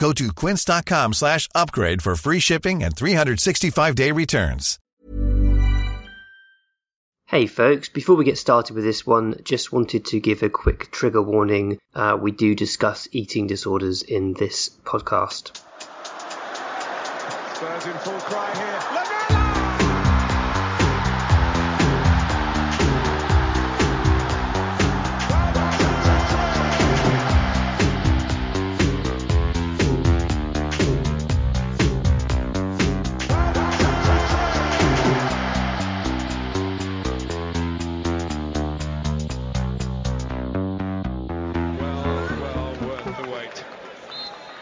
Go to quince.com slash upgrade for free shipping and 365-day returns. Hey folks, before we get started with this one, just wanted to give a quick trigger warning. Uh, we do discuss eating disorders in this podcast. Spurs in full cry here.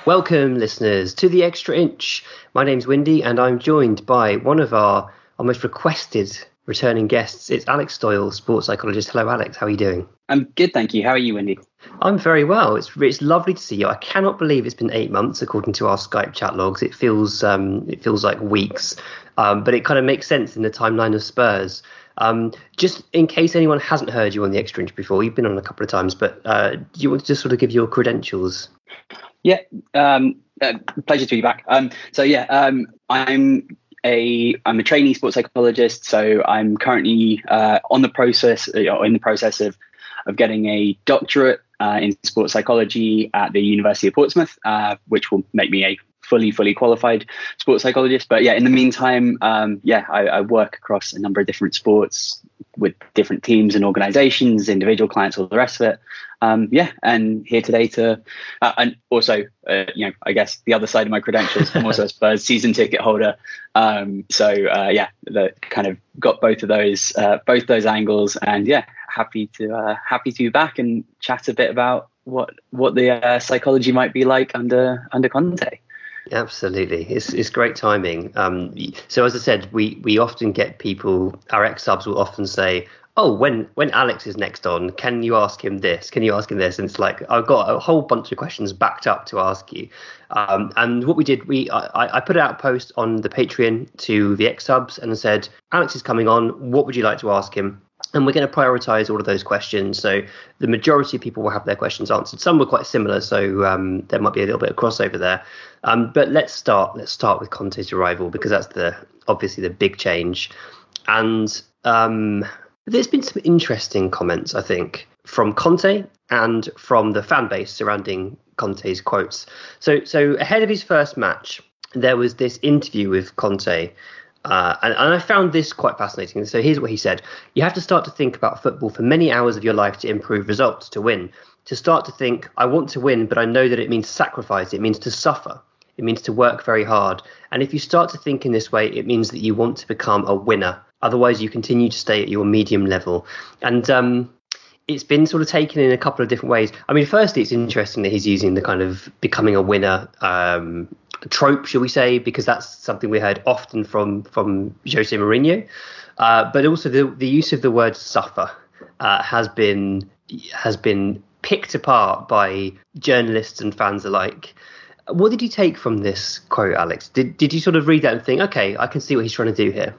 Welcome, listeners, to the Extra Inch. My name's Windy, and I'm joined by one of our, our most requested returning guests. It's Alex Stoyel, sports psychologist. Hello, Alex. How are you doing? I'm good, thank you. How are you, Windy? I'm very well. It's it's lovely to see you. I cannot believe it's been eight months, according to our Skype chat logs. It feels um, it feels like weeks, um, but it kind of makes sense in the timeline of Spurs. Um, just in case anyone hasn't heard you on the Extra Inch before, you've been on a couple of times, but uh, do you want to just sort of give your credentials? Yeah, um, uh, pleasure to be back. Um, so yeah, um, I'm a I'm a trainee sports psychologist. So I'm currently uh, on the process, uh, in the process of of getting a doctorate uh, in sports psychology at the University of Portsmouth, uh, which will make me a fully fully qualified sports psychologist. But yeah, in the meantime, um, yeah, I, I work across a number of different sports with different teams and organizations, individual clients, all the rest of it. Um, yeah, and here today to, uh, and also, uh, you know, I guess the other side of my credentials, I'm also a Spurs season ticket holder. Um, so uh, yeah, the kind of got both of those, uh, both those angles, and yeah, happy to uh, happy to be back and chat a bit about what what the uh, psychology might be like under under Conte. Absolutely, it's it's great timing. Um, so as I said, we we often get people. Our xSubs will often say, "Oh, when when Alex is next on, can you ask him this? Can you ask him this?" And it's like I've got a whole bunch of questions backed up to ask you. Um, and what we did, we I, I put out a post on the Patreon to the xSubs and said, "Alex is coming on. What would you like to ask him?" And we're going to prioritize all of those questions. So the majority of people will have their questions answered. Some were quite similar, so um, there might be a little bit of crossover there. Um, but let's start. Let's start with Conte's arrival because that's the obviously the big change. And um, there's been some interesting comments, I think, from Conte and from the fan base surrounding Conte's quotes. So, so ahead of his first match, there was this interview with Conte. Uh, and, and I found this quite fascinating. So here's what he said You have to start to think about football for many hours of your life to improve results, to win. To start to think, I want to win, but I know that it means sacrifice, it means to suffer, it means to work very hard. And if you start to think in this way, it means that you want to become a winner. Otherwise, you continue to stay at your medium level. And um, it's been sort of taken in a couple of different ways. I mean, firstly, it's interesting that he's using the kind of becoming a winner um, trope, shall we say, because that's something we heard often from from Jose Mourinho. Uh, but also the the use of the word suffer uh, has been has been picked apart by journalists and fans alike. What did you take from this quote, Alex? Did did you sort of read that and think, okay, I can see what he's trying to do here?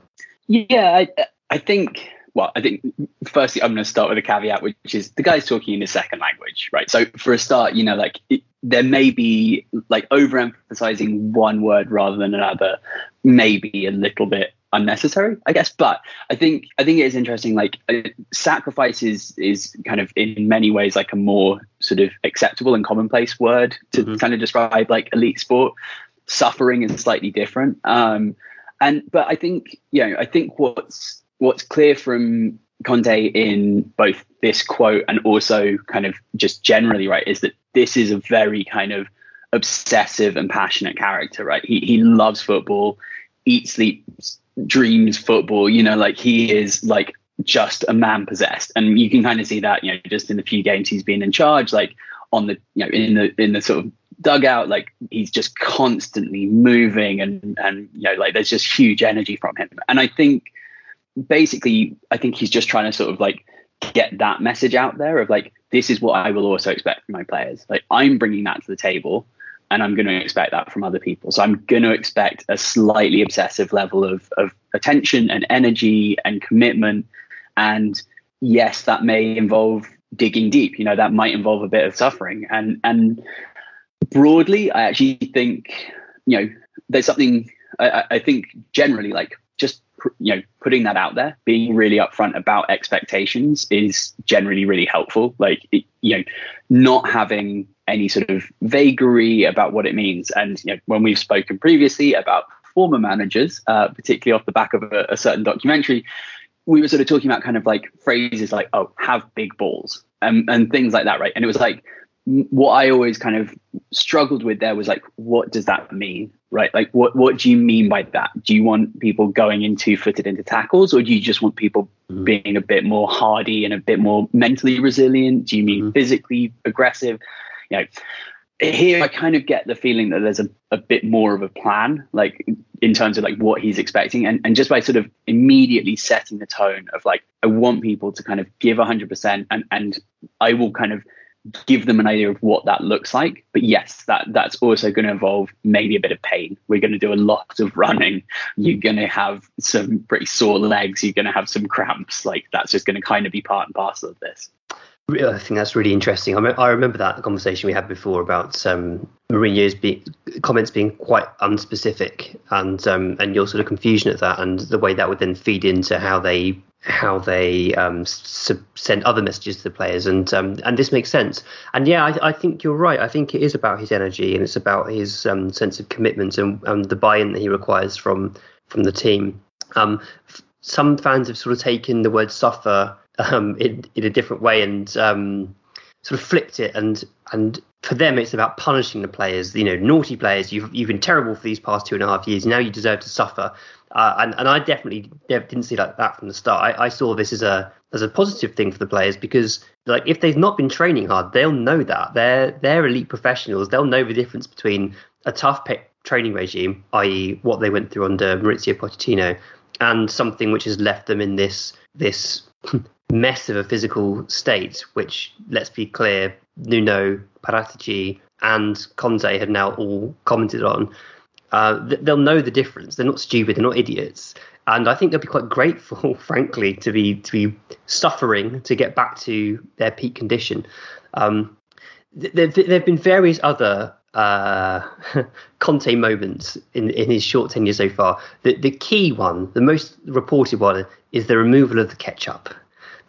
Yeah, I, I think. Well, I think firstly, I'm going to start with a caveat, which is the guy's talking in his second language, right? So for a start, you know, like it, there may be like overemphasizing one word rather than another, maybe a little bit unnecessary, I guess. But I think I think it is interesting. Like uh, sacrifice is is kind of in many ways like a more sort of acceptable and commonplace word to Mhm. kind of describe like elite sport. Suffering is slightly different. Um, And but I think you know I think what's what's clear from Conte in both this quote and also kind of just generally right is that this is a very kind of obsessive and passionate character, right? He he loves football, eats, sleeps, dreams football. You know, like he is like just a man possessed, and you can kind of see that you know just in the few games he's been in charge, like on the you know in the in the sort of dugout like he's just constantly moving and and you know like there's just huge energy from him and i think basically i think he's just trying to sort of like get that message out there of like this is what i will also expect from my players. Like i'm bringing that to the table and i'm going to expect that from other people. So i'm going to expect a slightly obsessive level of of attention and energy and commitment. And yes that may involve digging deep you know that might involve a bit of suffering. And and broadly i actually think you know there's something i, I think generally like just you know putting that out there being really upfront about expectations is generally really helpful. Like it, you know not having any sort of vagary about what it means. And you know when we've spoken previously about former managers uh, particularly off the back of a, a certain documentary we were sort of talking about kind of like phrases like oh have big balls and, and things like that right? And it was like what i always kind of struggled with there was like what does that mean right like what what do you mean by that do you want people going in two footed into tackles or do you just want people mm-hmm. being a bit more hardy and a bit more mentally resilient do you mean mm-hmm. physically aggressive you know here I kind of get the feeling that there's a, a bit more of a plan, like in terms of like what he's expecting. And, and just by sort of immediately setting the tone of like, I want people to kind of give 100% and, and I will kind of give them an idea of what that looks like. But yes, that that's also going to involve maybe a bit of pain. We're going to do a lot of running. You're going to have some pretty sore legs. You're going to have some cramps. Like that's just going to kind of be part and parcel of this. I think that's really interesting. I, me- I remember that conversation we had before about um, Mourinho's be- comments being quite unspecific, and um, and your sort of confusion at that, and the way that would then feed into how they how they um, send other messages to the players, and um, and this makes sense. And yeah, I, I, think you're right. I think it is about his energy, and it's about his um, sense of commitment and, and the buy-in that he requires from from the team. Um, some fans have sort of taken the word suffer um, in, in a different way and um, sort of flipped it. And and for them, it's about punishing the players. You know, naughty players. You've you've been terrible for these past two and a half years. Now you deserve to suffer. Uh, and and I definitely didn't see like that from the start. I, I saw this as a as a positive thing for the players because like if they've not been training hard, they'll know that they're they're elite professionals. They'll know the difference between a tough training regime, i.e., what they went through under Mauricio Pochettino, and something which has left them in this this mess of a physical state, which, let's be clear, Nuno, Paratici, and Conte have now all commented on. Uh, they'll know the difference. They're not stupid. They're not idiots. And I think they'll be quite grateful, frankly, to be to be suffering to get back to their peak condition. Um, there, there have been various other uh, Conte moments in, in his short tenure so far. The, the key one, the most reported one, is the removal of the ketchup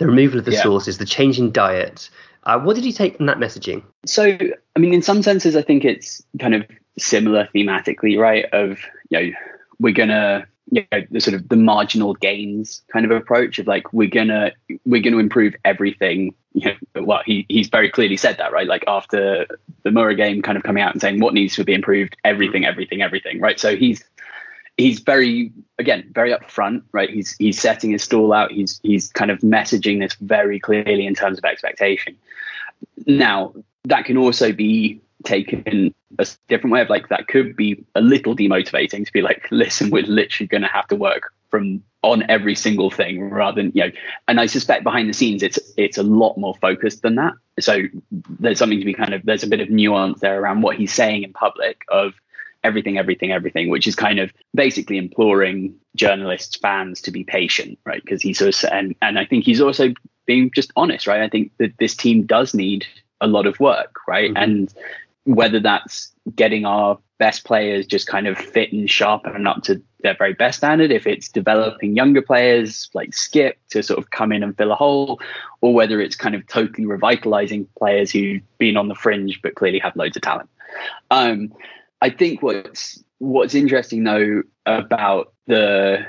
the removal of the yeah. sauces, the change in diet. Uh, what did you take from that messaging? So, I mean, in some senses, I think it's kind of similar thematically, right? Of you know, we're gonna you know the sort of the marginal gains kind of approach of like we're gonna we're gonna improve everything. You know, well, he he's very clearly said that, right? Like after the Mura game, kind of coming out and saying what needs to be improved, everything, everything, everything, right? So he's he's very again very upfront right? He's he's setting his stall out. He's he's kind of messaging this very clearly in terms of expectation. Now that can also be taken a different way of like that could be a little demotivating to be like listen we're literally going to have to work from on every single thing rather than you know. And i suspect behind the scenes it's it's a lot more focused than that. So there's something to be kind of there's a bit of nuance there around what he's saying in public of everything, everything, everything, which is kind of basically imploring journalists, fans to be patient, right? Because he's also, and, and I think he's also being just honest, right? I think that this team does need a lot of work, right? Mm-hmm. And whether that's getting our best players just kind of fit and sharp and up to their very best standard, if it's developing younger players like Skip to sort of come in and fill a hole, or whether it's kind of totally revitalizing players who've been on the fringe but clearly have loads of talent. Um, I think what's what's interesting though about the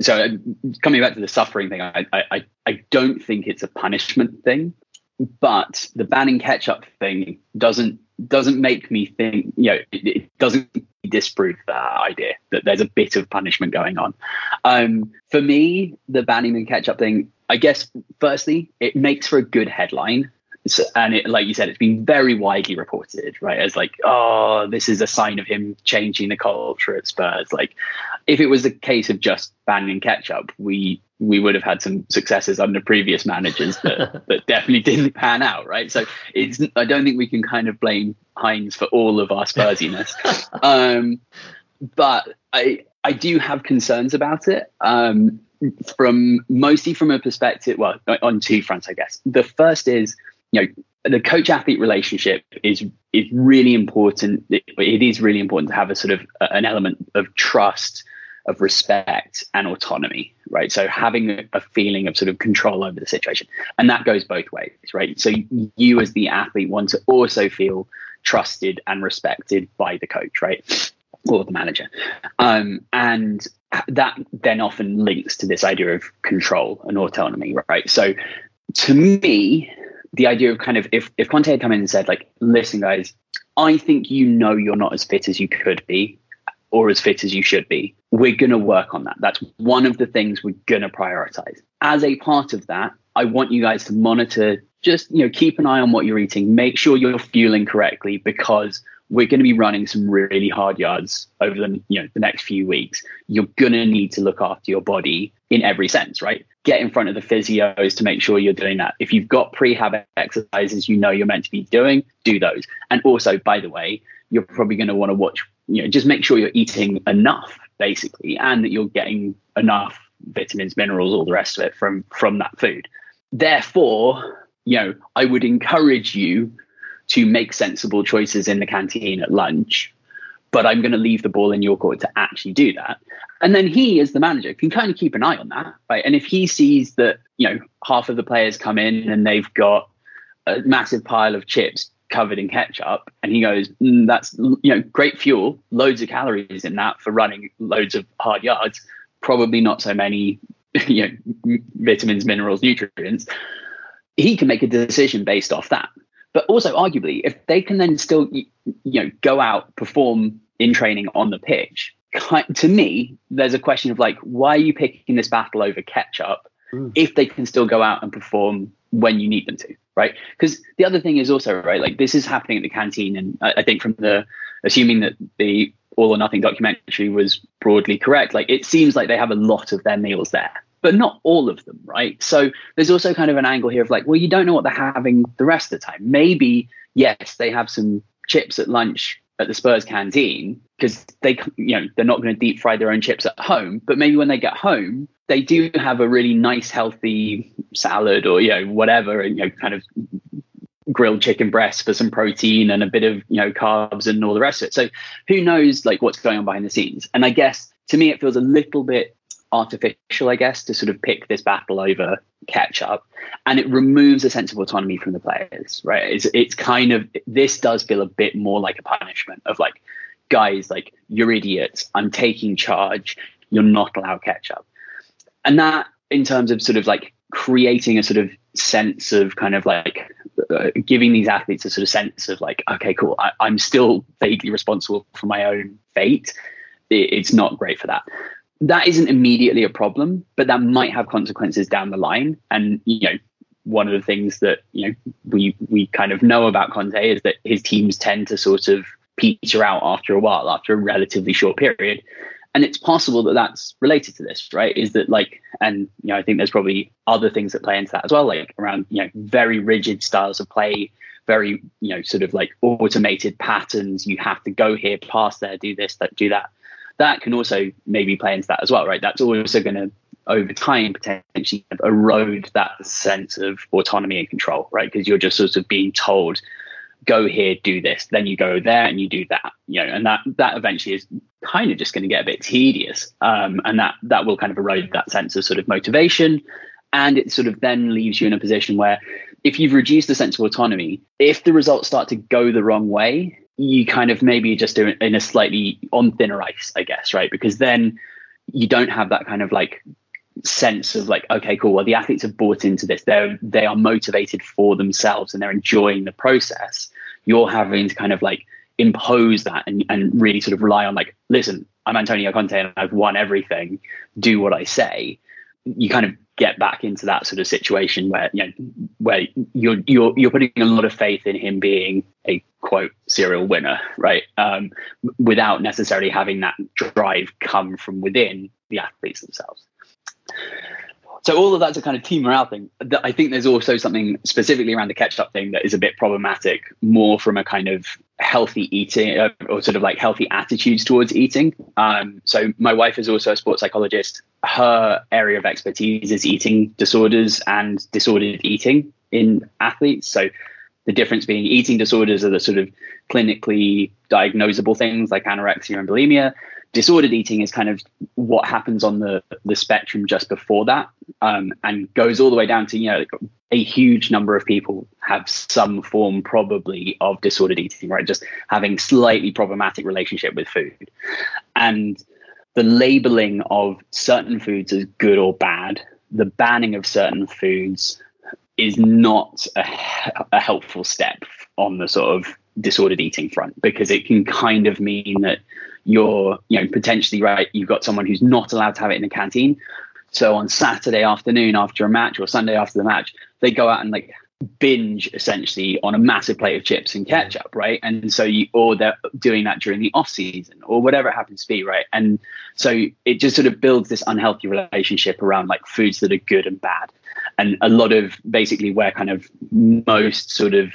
so coming back to the suffering thing, I, I I don't think it's a punishment thing, but the banning ketchup thing doesn't doesn't make me think. You know, it, it doesn't disprove that idea that there's a bit of punishment going on. Um, for me, the banning the ketchup thing, I guess, firstly, it makes for a good headline so, and it, like you said, it's been very widely reported, right? As like, oh, this is a sign of him changing the culture at Spurs. Like, if it was a case of just banning ketchup, we we would have had some successes under previous managers that, that definitely didn't pan out, right? So it's I don't think we can kind of blame Heinz for all of our Spursiness, um, but I I do have concerns about it. Um, from mostly from a perspective, well, on two fronts, I guess. The first is you know the coach athlete relationship is is really important. It, it is really important to have a sort of an element of trust of respect and autonomy right? So having a, a feeling of sort of control over the situation. And that goes both ways right? So you as the athlete want to also feel trusted and respected by the coach right? Or the manager. Um, and that then often links to this idea of control and autonomy right? So to me the idea of kind of if if Conte had come in and said like, listen, guys, I think you know you're not as fit as you could be or as fit as you should be. We're going to work on that. That's one of the things we're going to prioritize. As a part of that, I want you guys to monitor, just, you know, keep an eye on what you're eating, make sure you're fueling correctly because we're going to be running some really hard yards over the you know the next few weeks. You're going to need to look after your body in every sense, right? Get in front of the physios to make sure you're doing that. If you've got prehab exercises you know you're meant to be doing, do those. And also, by the way, you're probably going to want to watch, you know, just make sure you're eating enough basically and that you're getting enough vitamins, minerals, all the rest of it from from that food. Therefore, you know, I would encourage you to make sensible choices in the canteen at lunch, but I'm going to leave the ball in your court to actually do that. And then he, as the manager, can kind of keep an eye on that, right? And if he sees that, you know, half of the players come in and they've got a massive pile of chips covered in ketchup, and he goes, mm, "That's you know, great fuel, loads of calories in that for running loads of hard yards, probably not so many, you know, vitamins, minerals, nutrients." He can make a decision based off that. But also, arguably, if they can then still, you know, go out, perform in training on the pitch, to me, there's a question of like, why are you picking this battle over ketchup mm. if they can still go out and perform when you need them to, right? Because the other thing is also, right, like this is happening at the canteen. And I, I think from the, assuming that the All or Nothing documentary was broadly correct, like it seems like they have a lot of their meals there but not all of them, right? So there's also kind of an angle here of like, well, you don't know what they're having the rest of the time. Maybe, yes, they have some chips at lunch at the Spurs canteen because they, you know, they're not going to deep fry their own chips at home. But maybe when they get home, they do have a really nice, healthy salad or you know whatever, and you know, kind of grilled chicken breast for some protein and a bit of you know carbs and all the rest of it. So who knows like what's going on behind the scenes? And I guess to me it feels a little bit artificial, I guess, to sort of pick this battle over ketchup, and it removes a sense of autonomy from the players, right? It's it's kind of this does feel a bit more like a punishment of like, guys, like you're idiots. I'm taking charge. You're not allowed ketchup, and that in terms of sort of like creating a sort of sense of kind of like uh, giving these athletes a sort of sense of like, okay, cool, I, am still vaguely responsible for my own fate. It, it's not great for that that isn't immediately a problem, but that might have consequences down the line. And you know, one of the things that you know we we kind of know about Conte is that his teams tend to sort of peter out after a while, after a relatively short period. And it's possible that that's related to this, right? Is that like, and you know, I think there's probably other things that play into that as well, like around you know very rigid styles of play, very you know sort of like automated patterns. You have to go here, pass there, do this, that, do that that can also maybe play into that as well, right? That's also going to over time potentially erode that sense of autonomy and control, right? Because you're just sort of being told, go here, do this, then you go there and you do that, you know, and that that eventually is kind of just going to get a bit tedious, um, and that that will kind of erode that sense of sort of motivation, and it sort of then leaves you in a position where if you've reduced the sense of autonomy, if the results start to go the wrong way, you kind of maybe just do it in a slightly on thinner ice, I guess, right? Because then you don't have that kind of like sense of like, okay, cool. Well, the athletes have bought into this. They're they are motivated for themselves and they're enjoying the process. You're having to kind of like impose that and, and really sort of rely on like, listen, I'm Antonio Conte and I've won everything. Do what I say. You kind of get back into that sort of situation where you know where you're you're you're putting a lot of faith in him being a quote serial winner, right? Um, without necessarily having that drive come from within the athletes themselves. So all of that's a kind of team morale thing. I think there's also something specifically around the catch up thing that is a bit problematic, more from a kind of healthy eating uh, or sort of like healthy attitudes towards eating. Um, so my wife is also a sports psychologist. Her area of expertise is eating disorders and disordered eating in athletes. So the difference being eating disorders are the sort of clinically diagnosable things like anorexia and bulimia disordered eating is kind of what happens on the the spectrum just before that um, and goes all the way down to you know a huge number of people have some form probably of disordered eating right? Just having slightly problematic relationship with food. And the labeling of certain foods as good or bad the banning of certain foods is not a, a helpful step on the sort of disordered eating front because it can kind of mean that you're you know potentially right you've got someone who's not allowed to have it in the canteen. So on saturday afternoon after a match or sunday after the match they go out and like binge essentially on a massive plate of chips and ketchup mm. right? And so you or they're doing that during the off season or whatever it happens to be right? And so it just sort of builds this unhealthy relationship around like foods that are good and bad. And a lot of basically where kind of most sort of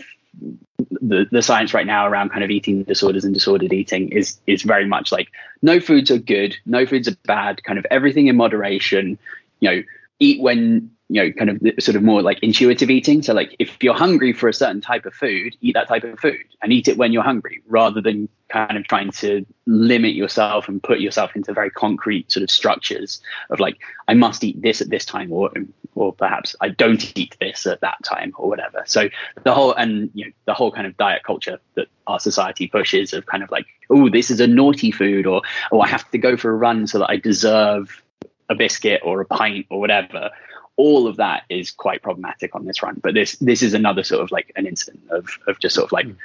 the, the science right now around kind of eating disorders and disordered eating is is very much like no foods are good, no foods are bad, kind of everything in moderation. You know, eat when you know, kind of sort of more like intuitive eating. So like if you're hungry for a certain type of food, eat that type of food and eat it when you're hungry, rather than kind of trying to limit yourself and put yourself into very concrete sort of structures of like I must eat this at this time, or or perhaps I don't eat this at that time, or whatever. So the whole and you know the whole kind of diet culture that our society pushes of kind of like oh this is a naughty food, or oh I have to go for a run so that I deserve a biscuit or a pint or whatever all of that is quite problematic on this front. But this this is another sort of like an incident of of just sort of like mm.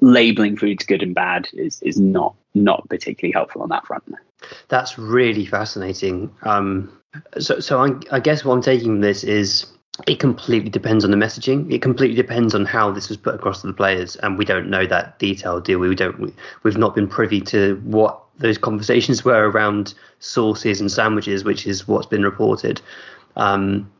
labeling foods good and bad is is not not particularly helpful on that front. That's really fascinating. Um, so so I, I guess what I'm taking from this is it completely depends on the messaging. It completely depends on how this was put across to the players, and we don't know that detail, do we? We don't. We, we've not been privy to what those conversations were around sauces and sandwiches, which is what's been reported. Um,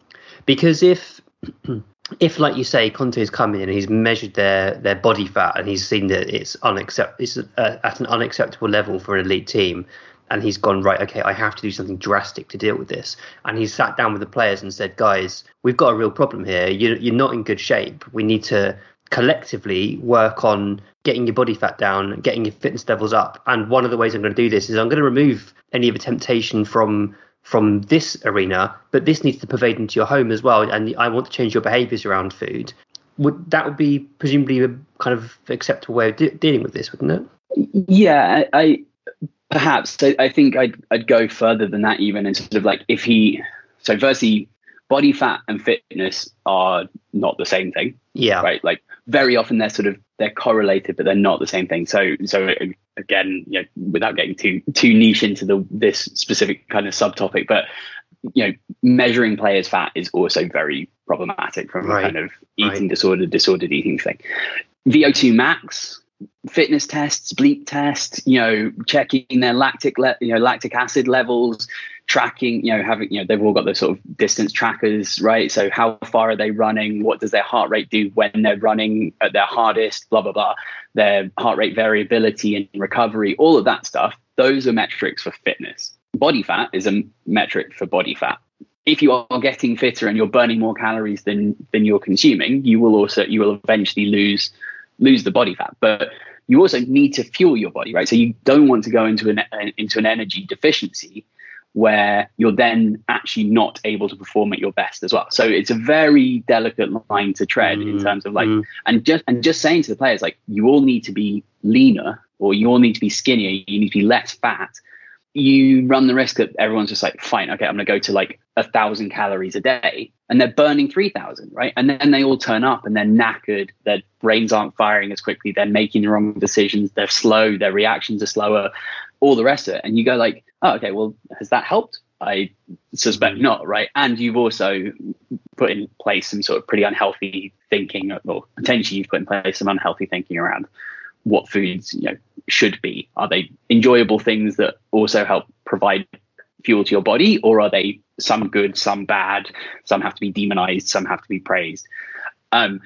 because if if like you say Conte's come in and he's measured their their body fat and he's seen that it's unaccept it's uh, at an unacceptable level for an elite team and he's gone right okay I have to do something drastic to deal with this. And he's sat down with the players and said guys we've got a real problem here. You're, you're not in good shape. We need to collectively work on getting your body fat down getting your fitness levels up. And one of the ways I'm going to do this is I'm going to remove any of the temptation from from this arena, but this needs to pervade into your home as well. And I want to change your behaviours around food. Would that would be presumably a kind of acceptable way of de- dealing with this, wouldn't it? Yeah, I, I perhaps I, I, think I'd I'd go further than that even in sort of like if he so firstly body fat and fitness are not the same thing. Yeah. Right. Like very often they're sort of they're correlated, but they're not the same thing. So so again, you know, without getting too too niche into the this specific kind of subtopic, but you know, measuring players' fat is also very problematic from right. a kind of eating right. disorder, disordered eating thing. VO2 max, fitness tests, bleep tests, you know, checking their lactic, le- you know, lactic acid levels, tracking, you know, having, you know, they've all got the sort of distance trackers, right? So how far are they running? What does their heart rate do when they're running at their hardest? Blah blah blah. Their heart rate variability and recovery, all of that stuff. Those are metrics for fitness. Body fat is a metric for body fat. If you are getting fitter and you're burning more calories than than you're consuming, you will also you will eventually lose lose the body fat. But you also need to fuel your body, right? So you don't want to go into an into an energy deficiency where you're then actually not able to perform at your best as well. So it's a very delicate line to tread in mm, terms of like, mm. and just and just saying to the players like, you all need to be leaner or you all need to be skinnier, you need to be less fat. You run the risk that everyone's just like, fine, okay, I'm gonna go to like a thousand calories a day, and they're burning three thousand, right? And then they all turn up and they're knackered, their brains aren't firing as quickly, they're making the wrong decisions, they're slow, their reactions are slower, all the rest of it. And you go like, oh, okay, well, has that helped? I suspect not, right? And you've also put in place some sort of pretty unhealthy thinking, or potentially you've put in place some unhealthy thinking around what foods you know should be. Are they enjoyable things that also help provide fuel to your body, or are they some good, some bad? Some have to be demonized, some have to be praised. Um,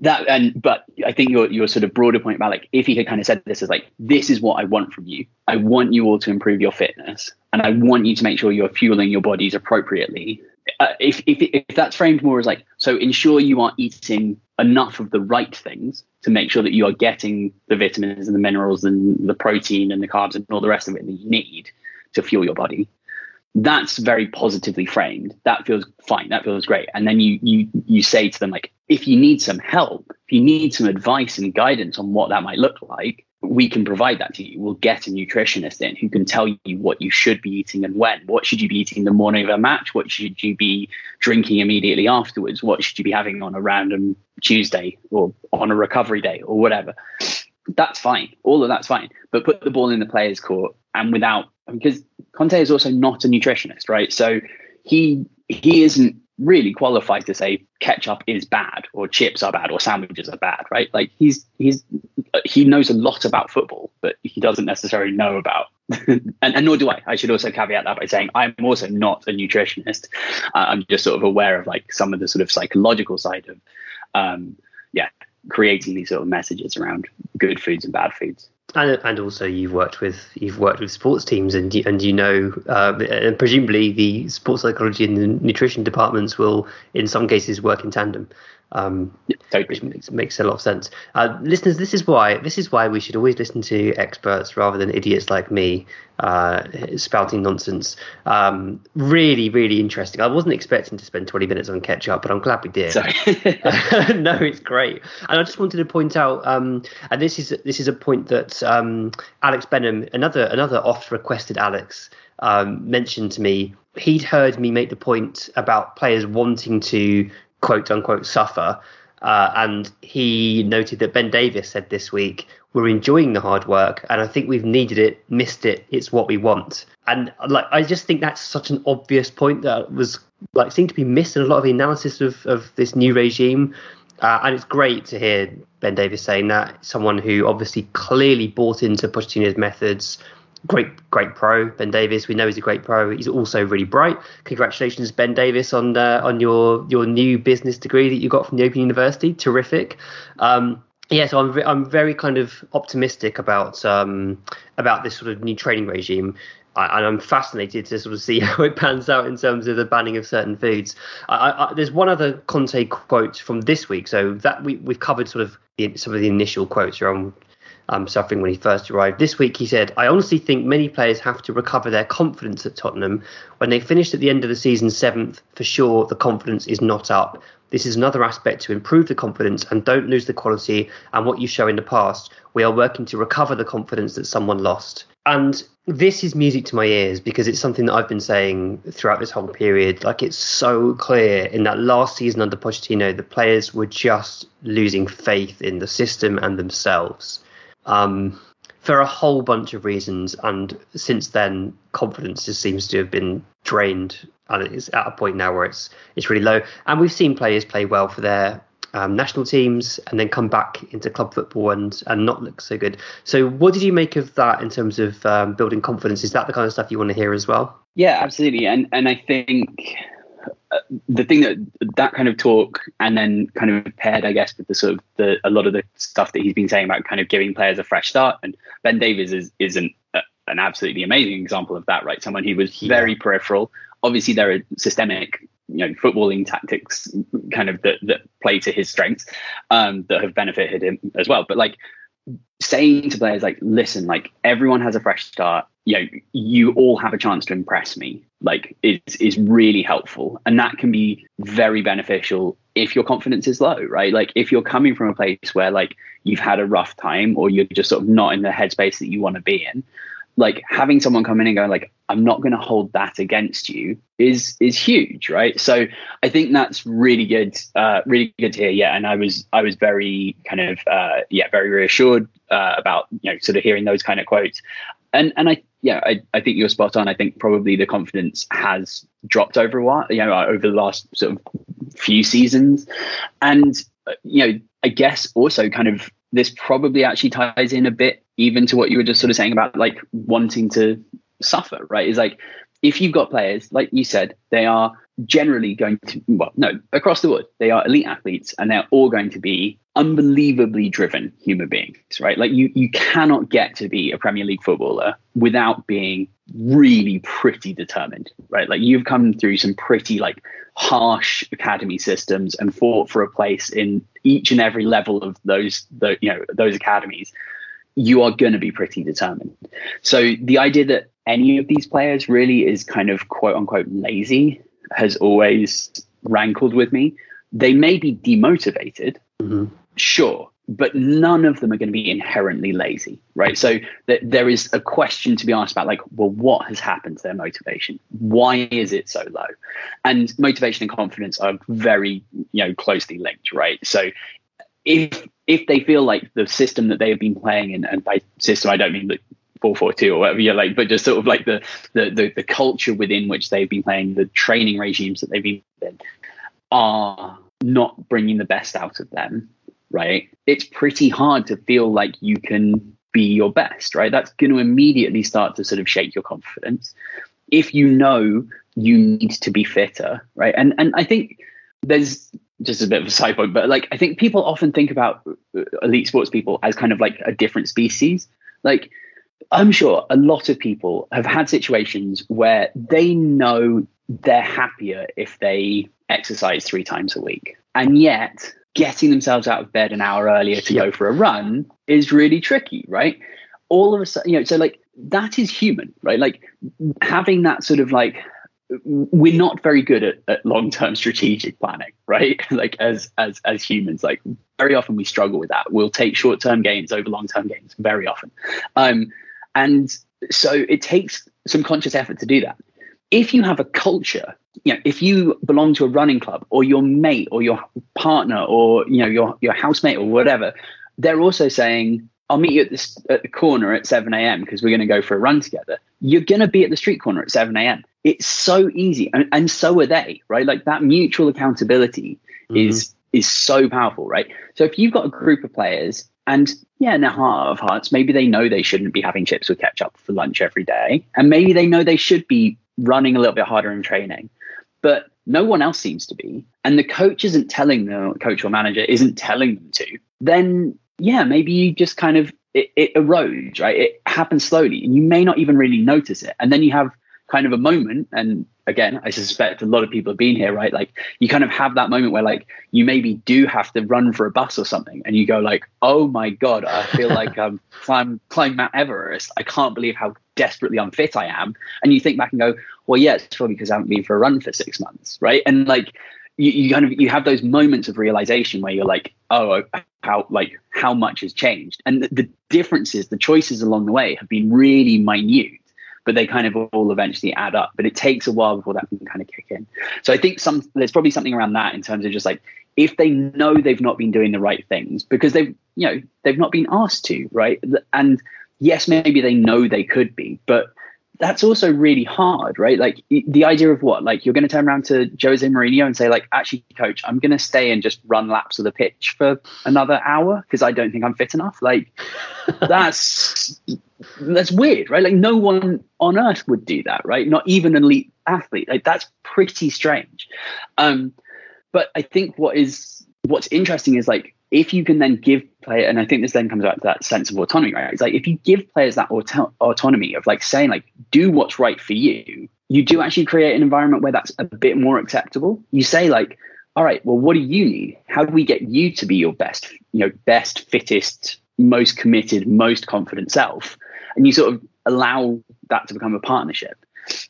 that and but I think your your sort of broader point about like if he had kind of said this is like this is what I want from you. I want you all to improve your fitness, and I want you to make sure you're fueling your bodies appropriately. Uh, if, if if that's framed more as like so ensure you are eating enough of the right things to make sure that you are getting the vitamins and the minerals and the protein and the carbs and all the rest of it that you need to fuel your body that's very positively framed. That feels fine. That feels great. And then you you you say to them like if you need some help if you need some advice and guidance on what that might look like we can provide that to you. We'll get a nutritionist in who can tell you what you should be eating and when. What should you be eating the morning of a match? What should you be drinking immediately afterwards? What should you be having on a random tuesday or on a recovery day or whatever that's fine all of that's fine but put the ball in the player's court and without because Conte is also not a nutritionist, right? So he he isn't really qualified to say ketchup is bad or chips are bad or sandwiches are bad, right? Like he's he's he knows a lot about football, but he doesn't necessarily know about. and, and nor do I. I should also caveat that by saying I'm also not a nutritionist. Uh, I'm just sort of aware of like some of the sort of psychological side of, um, creating these sort of messages around good foods and bad foods. And and also you've worked with you've worked with sports teams and you, and you know uh, and presumably the sports psychology and the nutrition departments will in some cases work in tandem um, totally. which makes, makes, a lot of sense. Uh, listeners, this is why this is why we should always listen to experts rather than idiots like me uh, spouting nonsense. Um, really, really interesting. I wasn't expecting to spend 20 minutes on ketchup, but I'm glad we did. no, it's great. And I just wanted to point out, um, and this is this is a point that um, Alex Benham, another another oft requested Alex. Um, mentioned to me he'd heard me make the point about players wanting to quote unquote suffer. Uh, and he noted that Ben Davies said this week, "We're enjoying the hard work, and I think we've needed it, missed it. It's what we want." And like, I just think that's such an obvious point that was like seemed to be missed in a lot of the analysis of of this new regime. Uh, and it's great to hear Ben Davies saying that someone who obviously clearly bought into Pochettino's methods, great, great pro, Ben Davies. We know he's a great pro. He's also really bright. Congratulations, Ben Davies, on uh, on your your new business degree that you got from the Open University. Terrific. Um, yeah, so I'm I'm very kind of optimistic about um, about this sort of new training regime. I, and I'm fascinated to sort of see how it pans out in terms of the banning of certain foods. I, I, there's one other Conte quote from this week, so that we, we've covered sort of the, some of the initial quotes around um, suffering when he first arrived. This week, he said, I honestly think many players have to recover their confidence at Tottenham. When they finished at the end of the season seventh, for sure, the confidence is not up. This is another aspect to improve the confidence and don't lose the quality and what you show in the past. We are working to recover the confidence that someone lost. And this is music to my ears because it's something that I've been saying throughout this whole period. Like it's so clear in that last season under Pochettino, the players were just losing faith in the system and themselves um, for a whole bunch of reasons. And since then, confidence just seems to have been drained, and it's at a point now where it's it's really low. And we've seen players play well for their um, national teams and then come back into club football and and not look so good. So, what did you make of that in terms of um, building confidence? Is that the kind of stuff you want to hear as well? Yeah, absolutely. And and I think the thing that that kind of talk and then kind of paired, I guess, with the sort of the a lot of the stuff that he's been saying about kind of giving players a fresh start. And Ben Davies is is an uh, an absolutely amazing example of that, right? Someone who was very yeah. peripheral. Obviously, there are systemic, you know, footballing tactics kind of that that play to his strengths um, that have benefited him as well. But like saying to players like listen like everyone has a fresh start you know you all have a chance to impress me like is is really helpful. And that can be very beneficial if your confidence is low right? Like if you're coming from a place where like you've had a rough time or you're just sort of not in the headspace that you want to be in like having someone come in and go like i'm not going to hold that against you is is huge right? So i think that's really good uh really good to hear. Yeah and i was i was very kind of uh yeah very reassured uh, about you know sort of hearing those kind of quotes and and i yeah I, I think you're spot on i think probably the confidence has dropped over a while you know over the last sort of few seasons and uh, you know i guess also kind of this probably actually ties in a bit even to what you were just sort of saying about like wanting to suffer, right? Is like if you've got players, like you said, they are generally going to, well, no, across the board, they are elite athletes and they're all going to be unbelievably driven human beings, right? Like you, you cannot get to be a Premier League footballer without being really pretty determined, right? Like you've come through some pretty like harsh academy systems and fought for a place in each and every level of those, the, you know, those academies you are going to be pretty determined. So the idea that any of these players really is kind of quote unquote lazy has always rankled with me. They may be demotivated, mm-hmm. sure, but none of them are going to be inherently lazy, right? So th- there is a question to be asked about, like, well, what has happened to their motivation? Why is it so low? And motivation and confidence are very, you know, closely linked, right? So if if they feel like the system that they have been playing in, and by system I don't mean the four four two or whatever you like, but just sort of like the, the the the culture within which they've been playing, the training regimes that they've been in, are not bringing the best out of them, right? It's pretty hard to feel like you can be your best, right? That's going to immediately start to sort of shake your confidence. If you know you need to be fitter, right? And and I think there's just a bit of a side point, but like I think people often think about uh, elite sports people as kind of like a different species. Like I'm sure a lot of people have had situations where they know they're happier if they exercise three times a week. And yet getting themselves out of bed an hour earlier to go for a run is really tricky, right? All of a sudden, you know, so like that is human, right? Like having that sort of like we're not very good at, at long-term strategic planning right like as as as humans like very often we struggle with that we'll take short-term gains over long-term gains very often um and so it takes some conscious effort to do that if you have a culture you know if you belong to a running club or your mate or your partner or you know your your housemate or whatever they're also saying I'll meet you at this at the corner at 7 a.m. because we're going to go for a run together. You're going to be at the street corner at 7 a.m. It's so easy, and, and so are they, right? Like that mutual accountability mm-hmm. is is so powerful, right? So if you've got a group of players, and yeah, in their heart of hearts, maybe they know they shouldn't be having chips with ketchup for lunch every day, and maybe they know they should be running a little bit harder in training, but no one else seems to be, and the coach isn't telling them, coach or manager isn't telling them to, then yeah, maybe you just kind of it, it erodes, right? It happens slowly, and you may not even really notice it, and then you have kind of a moment. And again i suspect a lot of people have been here right? Like you kind of have that moment where like you maybe do have to run for a bus or something and you go like oh my god i feel like i'm climb climb mount everest. I can't believe how desperately unfit i am. And you think back and go well yeah it's probably because i haven't been for a run for six months right? And like you, you kind of you have those moments of realization where you're like oh how like how much has changed? And the, the differences the choices along the way have been really minute but they kind of all eventually add up. But it takes a while before that can kind of kick in. So i think some there's probably something around that in terms of just like if they know they've not been doing the right things because they've you know they've not been asked to right? And yes maybe they know they could be but that's also really hard, right? Like the idea of what, like you're going to turn around to Jose Mourinho and say, like, actually, coach, I'm going to stay and just run laps of the pitch for another hour because I don't think I'm fit enough. Like, that's that's weird, right? Like, no one on earth would do that, right? Not even an elite athlete. Like, that's pretty strange. Um, but I think what is what's interesting is like if you can then give player, and I think this then comes back to that sense of autonomy, right? It's like if you give players that auto- autonomy of like saying like do what's right for you, you do actually create an environment where that's a bit more acceptable. You say like, all right, well, what do you need? How do we get you to be your best, you know, best, fittest, most committed, most confident self? And you sort of allow that to become a partnership.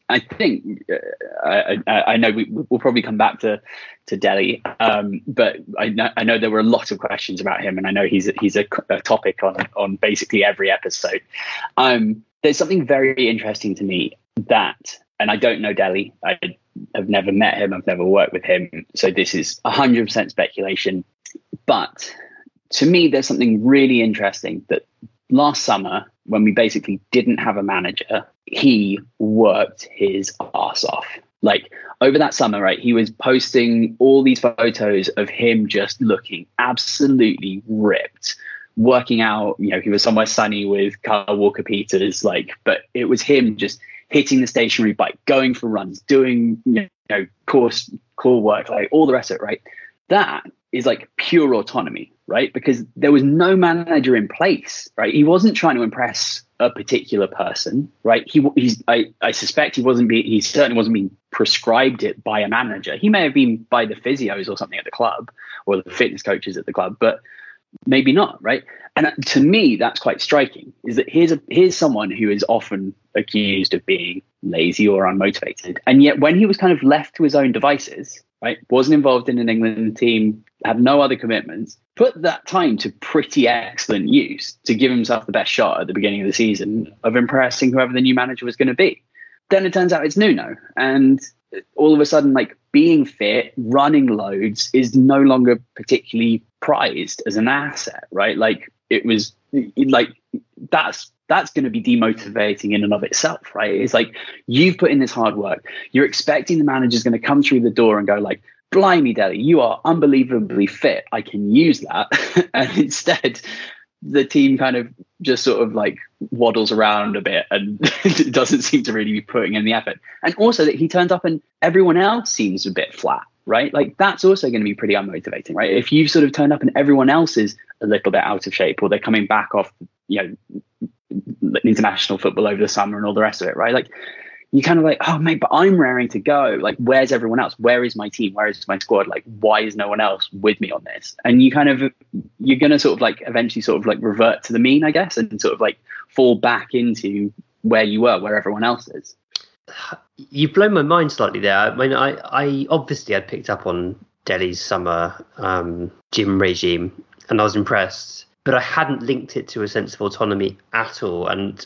I think uh, I, I, know we, will probably come back to to Dele, um, but I know, I know, there were a lot of questions about him, and I know he's a, he's a, a topic on on basically every episode. Um, there's something very interesting to me that, and I don't know Dele. I have never met him. I've never worked with him, so this is 100% speculation. But to me, there's something really interesting that last summer when we basically didn't have a manager, he worked his ass off. Like over that summer, right? He was posting all these photos of him just looking absolutely ripped, working out. You know, he was somewhere sunny with Kyle Walker Peters, like, but it was him just hitting the stationary bike, going for runs, doing you know course core work, like all the rest of it, right? That is like pure autonomy, right? Because there was no manager in place, right? He wasn't trying to impress a particular person, right? He, he's, I, I suspect he wasn't being, he certainly wasn't being prescribed it by a manager. He may have been by the physios or something at the club or the fitness coaches at the club, but maybe not, right? And uh, to me, that's quite striking. Is that here's a here's someone who is often accused of being lazy or unmotivated, and yet when he was kind of left to his own devices, right, wasn't involved in an England team, had no other commitments, put that time to pretty excellent use to give himself the best shot at the beginning of the season of impressing whoever the new manager was going to be. Then it turns out it's Nuno, and all of a sudden, like being fit, running loads is no longer particularly prized as an asset, right? Like it was like that's that's going to be demotivating in and of itself, right? It's like you've put in this hard work. You're expecting the manager's going to come through the door and go like, "Blimey, Dele, you are unbelievably fit. I can use that." and instead, the team kind of just sort of like waddles around a bit and doesn't seem to really be putting in the effort. And also that he turns up and everyone else seems a bit flat, right? Like that's also going to be pretty unmotivating, right? If you've sort of turned up and everyone else is a little bit out of shape or they're coming back off, you know, international football over the summer and all the rest of it, right? Like you kind of like, oh mate, but I'm raring to go. Like, where's everyone else? Where is my team? Where is my squad? Like, why is no one else with me on this? And you kind of you're gonna sort of like eventually sort of like revert to the mean, I guess, and sort of like fall back into where you were, where everyone else is. You've blown my mind slightly there. I mean, I, I obviously had picked up on Dele's summer um, gym regime, and I was impressed, but I hadn't linked it to a sense of autonomy at all. And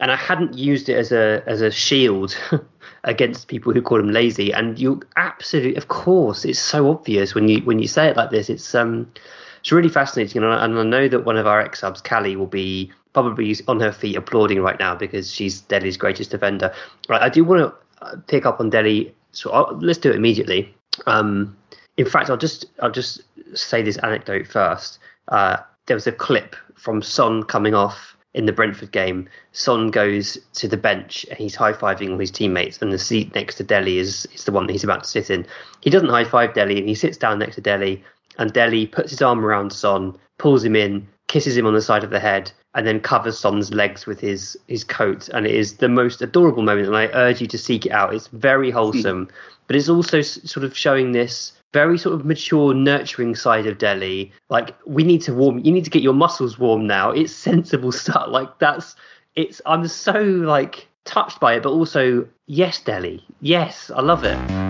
and I hadn't used it as a as a shield against people who call him lazy. And you absolutely, of course, it's so obvious when you when you say it like this. It's um, it's really fascinating, and I, and I know that one of our xSubs, Callie, will be probably on her feet applauding right now because she's Dele's greatest defender. Right, I do want to pick up on Dele, so I'll, let's do it immediately. Um, in fact, I'll just I'll just say this anecdote first. Uh, there was a clip from Son coming off in the Brentford game, Son goes to the bench and he's high fiving all his teammates, and the seat next to Dele is, is the one that he's about to sit in. He doesn't high five Dele, and he sits down next to Dele, and Dele puts his arm around Son, pulls him in, kisses him on the side of the head, and then covers Son's legs with his his coat. And it is the most adorable moment, and I urge you to seek it out. It's very hmm. wholesome, but it's also sort of showing this very sort of mature, nurturing side of Dele. Like we need to warm. You need to get your muscles warm now. It's sensible stuff. Like that's. It's. I'm so like touched by it, but also yes, Dele. Yes, I love it.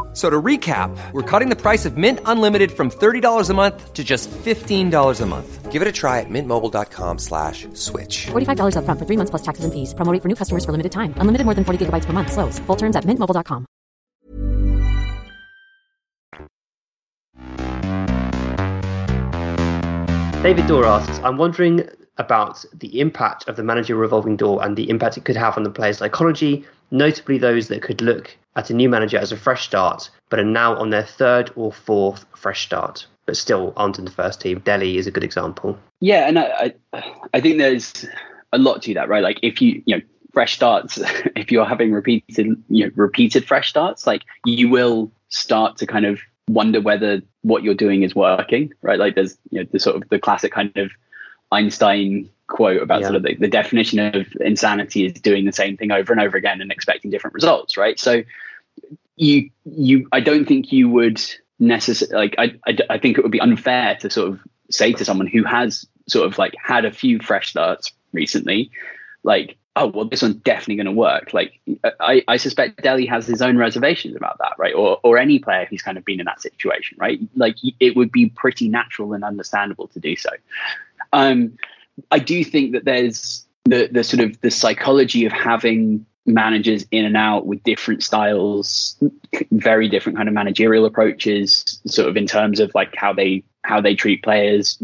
F- So to recap, we're cutting the price of Mint Unlimited from $30 a month to just $15 a month. Give it a try at mintmobile.com slash switch. $45 upfront for three months plus taxes and fees. Promo rate for new customers for limited time. Unlimited more than 40 gigabytes per month. Slows. Full terms at mintmobile.com. David Dorr asks, I'm wondering about the impact of the manager revolving door and the impact it could have on the player's psychology, notably those that could look at a new manager as a fresh start, but are now on their third or fourth fresh start, but still aren't in the first team. Dele is a good example. Yeah, and I, I, I think there's a lot to that, right? Like if you, you know, fresh starts, if you're having repeated, you know, repeated fresh starts, like you will start to kind of wonder whether what you're doing is working, right? Like there's, you know, the sort of the classic kind of Einstein quote about Yeah. sort of the, the definition of insanity is doing the same thing over and over again and expecting different results, right? So you you I don't think you would necessarily like I, I I think it would be unfair to sort of say to someone who has sort of like had a few fresh starts recently, like oh well this one's definitely going to work. Like I I suspect Dele has his own reservations about that, right? Or or any player who's kind of been in that situation, right? Like it would be pretty natural and understandable to do so. Um, I do think that there's the the sort of the psychology of having managers in and out with different styles, very different kind of managerial approaches, sort of in terms of like how they how they treat players,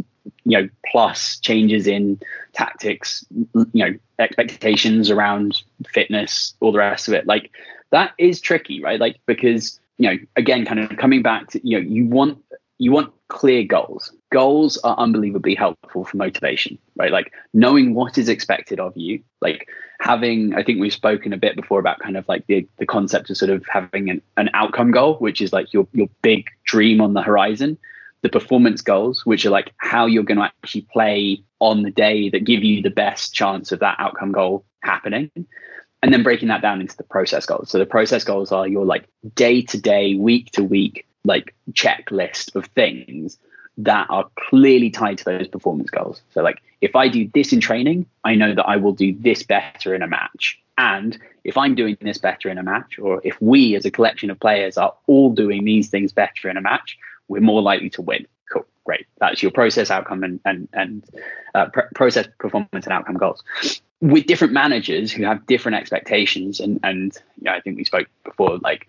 you know, plus changes in tactics, you know, expectations around fitness, all the rest of it. Like that is tricky, right? Like because you know, again, kind of coming back to you know, you want you want clear goals. Goals are unbelievably helpful for motivation, right? Like knowing what is expected of you, like having, I think we've spoken a bit before about kind of like the, the concept of sort of having an, an outcome goal, which is like your, your big dream on the horizon. The performance goals, which are like how you're going to actually play on the day that give you the best chance of that outcome goal happening and then breaking that down into the process goals. So the process goals are your like day to day, week to week, like checklist of things that are clearly tied to those performance goals. So like if I do this in training, I know that I will do this better in a match. And if I'm doing this better in a match, or if we as a collection of players are all doing these things better in a match, we're more likely to win. Cool, great. That's your process outcome and and and uh, pr- process performance and outcome goals with different managers who have different expectations and and you know, I think we spoke before like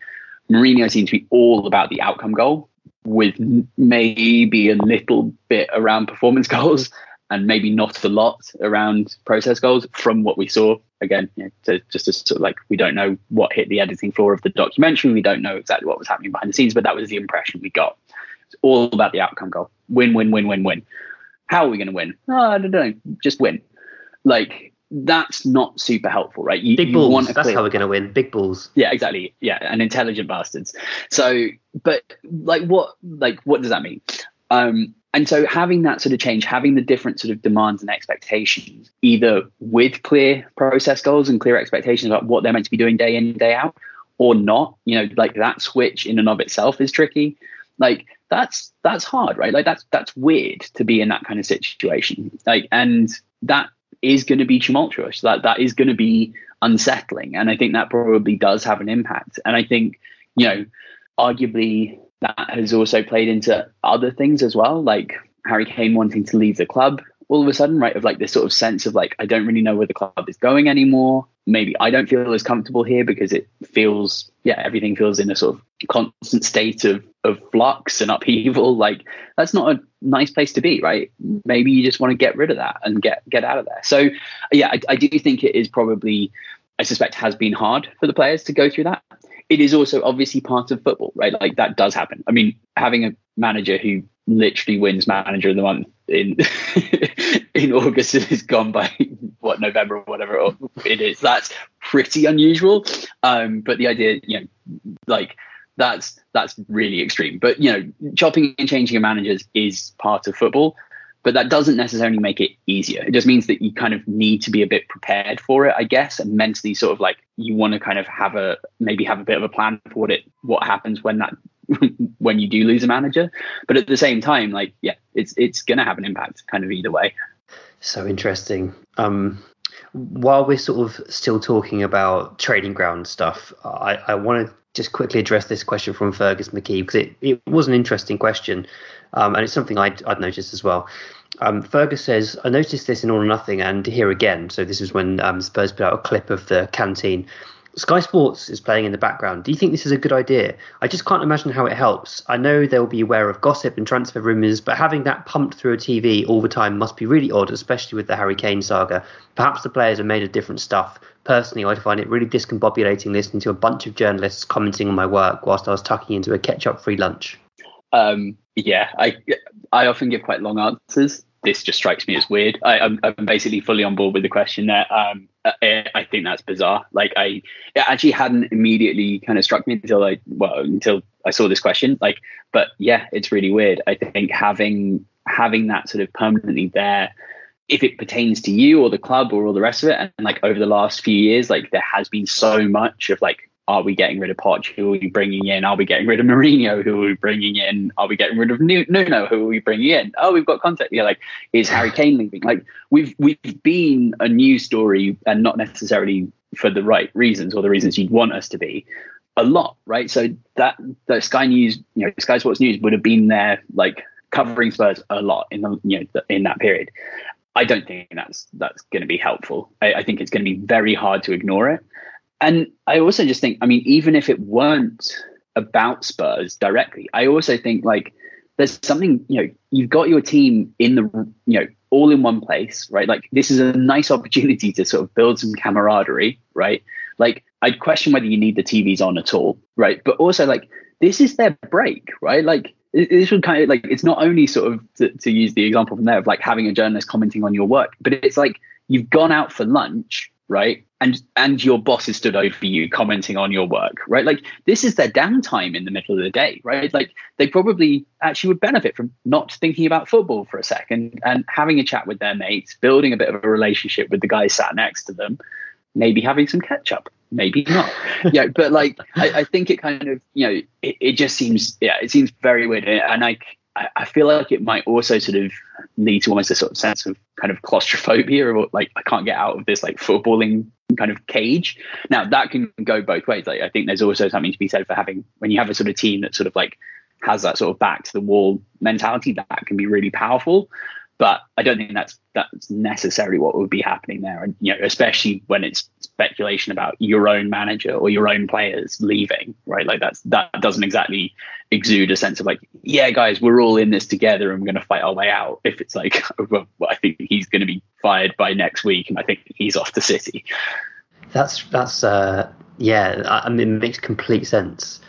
Mourinho seems to be all about the outcome goal with maybe a little bit around performance goals and maybe not a lot around process goals from what we saw. Again you know, to, just to sort of like we don't know what hit the editing floor of the documentary. We don't know exactly what was happening behind the scenes but that was the impression we got. It's all about the outcome goal. Win win win win win. How are we going to win? Oh, i don't know. Just win. Like that's not super helpful right you, Big balls. That's clear- how we're going to win. Big balls. yeah exactly yeah and intelligent bastards so but like what like what does that mean um and so having that sort of change having the different sort of demands and expectations either with clear process goals and clear expectations about what they're meant to be doing day in day out or not you know like that switch in and of itself is tricky like that's that's hard right like that's that's weird to be in that kind of situation like and that is going to be tumultuous. That that is going to be unsettling and i think that probably does have an impact. And i think you know arguably that has also played into other things as well like harry kane wanting to leave the club all of a sudden right of like this sort of sense of like i don't really know where the club is going anymore. Maybe i don't feel as comfortable here because it feels yeah everything feels in a sort of constant state of of flux and upheaval. Like that's not a nice place to be right? Maybe you just want to get rid of that and get get out of there. So yeah I, I do think it is probably i suspect has been hard for the players to go through that it is also obviously part of football right? Like that does happen. I mean having a manager who literally wins manager of the month in in august and is gone by what november or whatever it is that's pretty unusual. Um but the idea you know like that's that's really extreme. But you know chopping and changing of managers is part of football but that doesn't necessarily make it easier. It just means that you kind of need to be a bit prepared for it, I guess, and mentally sort of like you want to kind of have a maybe have a bit of a plan for what it what happens when that when you do lose a manager. But at the same time, like yeah, it's it's gonna have an impact kind of either way. So interesting. Um, while we're sort of still talking about trading ground stuff, I, I want to just quickly address this question from Fergus McKee because it, it was an interesting question um, and it's something I'd, I'd noticed as well. Um, Fergus says, I noticed this in All or Nothing and here again. So this is when um, Spurs put out a clip of the canteen. Sky Sports is playing in the background. Do you think this is a good idea? I just can't imagine how it helps. I know they'll be aware of gossip and transfer rumours, but having that pumped through a TV all the time must be really odd, especially with the Harry Kane saga. Perhaps the players are made of different stuff. Personally, I find it really discombobulating listening to a bunch of journalists commenting on my work whilst I was tucking into a ketchup free lunch. Um, yeah, I I often give quite long answers. This just strikes me as weird. I, am basically fully on board with the question there. Um, I, I, think that's bizarre. Like I, it actually hadn't immediately kind of struck me until I well until I saw this question. Like, but yeah, it's really weird. I think having having that sort of permanently there if it pertains to you or the club or all the rest of it and like over the last few years like there has been so much of like are we getting rid of Poch? Who are we bringing in? Are we getting rid of Mourinho? Who are we bringing in? Are we getting rid of Nuno? Who are we bringing in? Oh, we've got contact. Yeah, like is Harry Kane leaving? Like we've we've been a news story and not necessarily for the right reasons or the reasons you'd want us to be a lot, right? So that the Sky News, you know, Sky Sports News would have been there like covering Spurs a lot in the you know in that period. I don't think that's that's going to be helpful. I, I think it's going to be very hard to ignore it. And I also just think, I mean, even if it weren't about Spurs directly, I also think like there's something, you know, you've got your team in the, you know, all in one place, right? Like this is a nice opportunity to sort of build some camaraderie, right? Like I'd question whether you need the TVs on at all, right? But also like this is their break, right? Like this would kind of like it's not only sort of to, to use the example from there of like having a journalist commenting on your work, but it's like you've gone out for lunch right? And and your boss has stood over you commenting on your work, right? Like this is their downtime in the middle of the day, right? Like they probably actually would benefit from not thinking about football for a second and having a chat with their mates, building a bit of a relationship with the guy sat next to them, maybe having some ketchup, maybe not. yeah, but like I, I, think it kind of, you know, it, it just seems yeah, it seems very weird. And I feel like it might also sort of lead to almost a sort of sense of kind of claustrophobia or like I can't get out of this like footballing kind of cage. Now that can go both ways. Like I think there's also something to be said for having when you have a sort of team that sort of like has that sort of back to the wall mentality that can be really powerful. But I don't think that's that's necessarily what would be happening there, and you know, especially when it's speculation about your own manager or your own players leaving, right? Like that's that doesn't exactly exude a sense of like, yeah, guys, we're all in this together and we're going to fight our way out. If it's like, well, I think he's going to be fired by next week, and I think he's off the city. That's that's uh, yeah, I mean, it makes complete sense.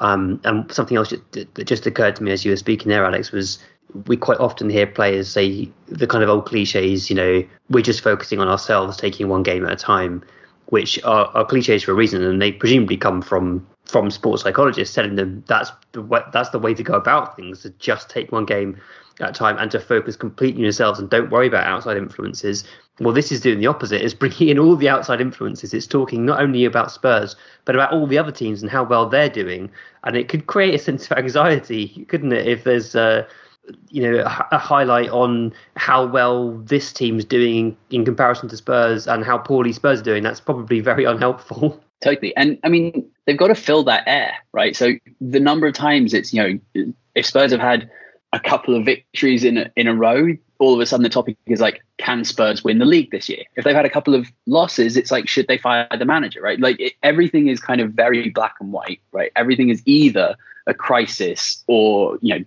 Um, and something else that just occurred to me as you were speaking there, Alex, was we quite often hear players say the kind of old cliches, you know, we're just focusing on ourselves, taking one game at a time, which are, are cliches for a reason, and they presumably come from from sports psychologists telling them that's the way, that's the way to go about things, to just take one game at a time and to focus completely on yourselves and don't worry about outside influences. Well, this is doing the opposite. It's bringing in all the outside influences. It's talking not only about Spurs but about all the other teams and how well they're doing, and it could create a sense of anxiety, couldn't it? If there's uh, you know a highlight on how well this team's doing in comparison to Spurs and how poorly Spurs are doing. That's probably very unhelpful. Totally, and I mean they've got to fill that air, right? So the number of times it's you know if Spurs have had a couple of victories in a, in a row, all of a sudden the topic is like, can Spurs win the league this year? If they've had a couple of losses, it's like, should they fire the manager, right? Like it, everything is kind of very black and white, right? Everything is either a crisis or you know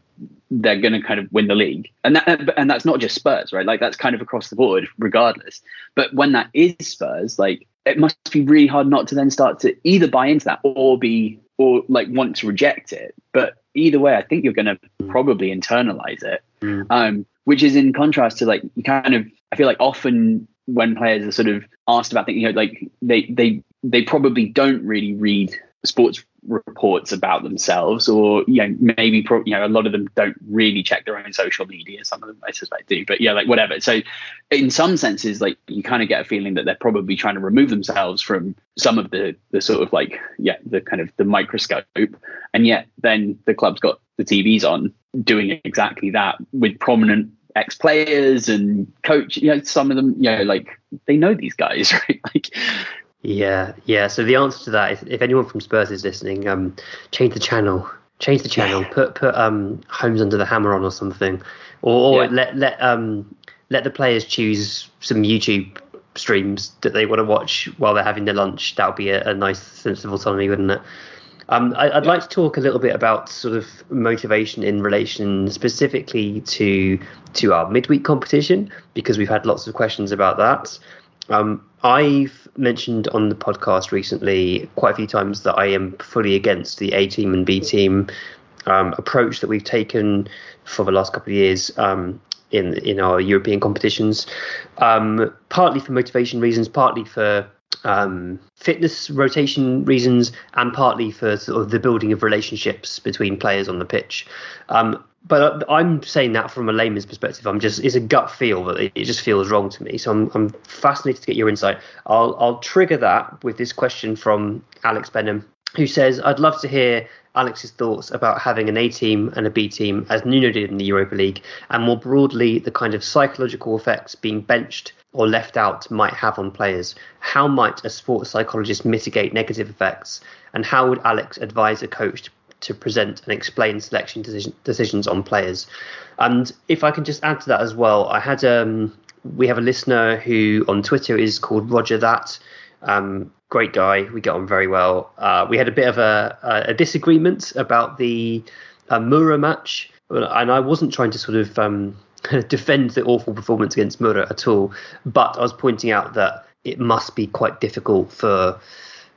they're going to kind of win the league. And that and that's not just spurs right? Like that's kind of across the board regardless. But when that is spurs like it must be really hard not to then start to either buy into that or be or like want to reject it. But either way i think you're going to probably internalize it. Mm. um which is in contrast to like you kind of i feel like often when players are sort of asked about things you know like they they they probably don't really read sports reports about themselves, or you know maybe pro, you know a lot of them don't really check their own social media. Some of them I suspect do, but yeah, like whatever. So in some senses, like you kind of get a feeling that they're probably trying to remove themselves from some of the the sort of like yeah the kind of the microscope, and yet then the club's got the TVs on doing exactly that with prominent ex players and coach. You know, some of them, you know, like they know these guys, right? Like, yeah, yeah. So the answer to that is, if anyone from Spurs is listening, um, change the channel. Change the channel. Yeah. Put put um Homes Under the Hammer on or something, or, or yeah. let let um let the players choose some YouTube streams that they want to watch while they're having their lunch. That would be a, a nice sense of autonomy, wouldn't it? Um, I, would yeah. like to talk a little bit about sort of motivation in relation specifically to to our midweek competition because we've had lots of questions about that. Um, I've mentioned on the podcast recently quite a few times that I am fully against the A team and B team um, approach that we've taken for the last couple of years um, in in our European competitions, um, partly for motivation reasons, partly for um, fitness rotation reasons and partly for sort of the building of relationships between players on the pitch. But I'm saying that from a layman's perspective. I'm just it's a gut feel that it just feels wrong to me. So I'm I'm fascinated to get your insight. I'll I'll trigger that with this question from Alex Benham, who says I'd love to hear Alex's thoughts about having an A team and a B team, as Nuno did in the Europa League, and more broadly, the kind of psychological effects being benched or left out might have on players. How might a sports psychologist mitigate negative effects, and how would Alex advise a coach to, to present and explain selection decision, decisions on players? And if I can just add to that as well, I had um, we have a listener who on Twitter is called Roger That. Um, great guy. We get on very well. Uh, we had a bit of a, a disagreement about the uh, Mura match, and I wasn't trying to sort of um, defend the awful performance against Mura at all, but I was pointing out that it must be quite difficult for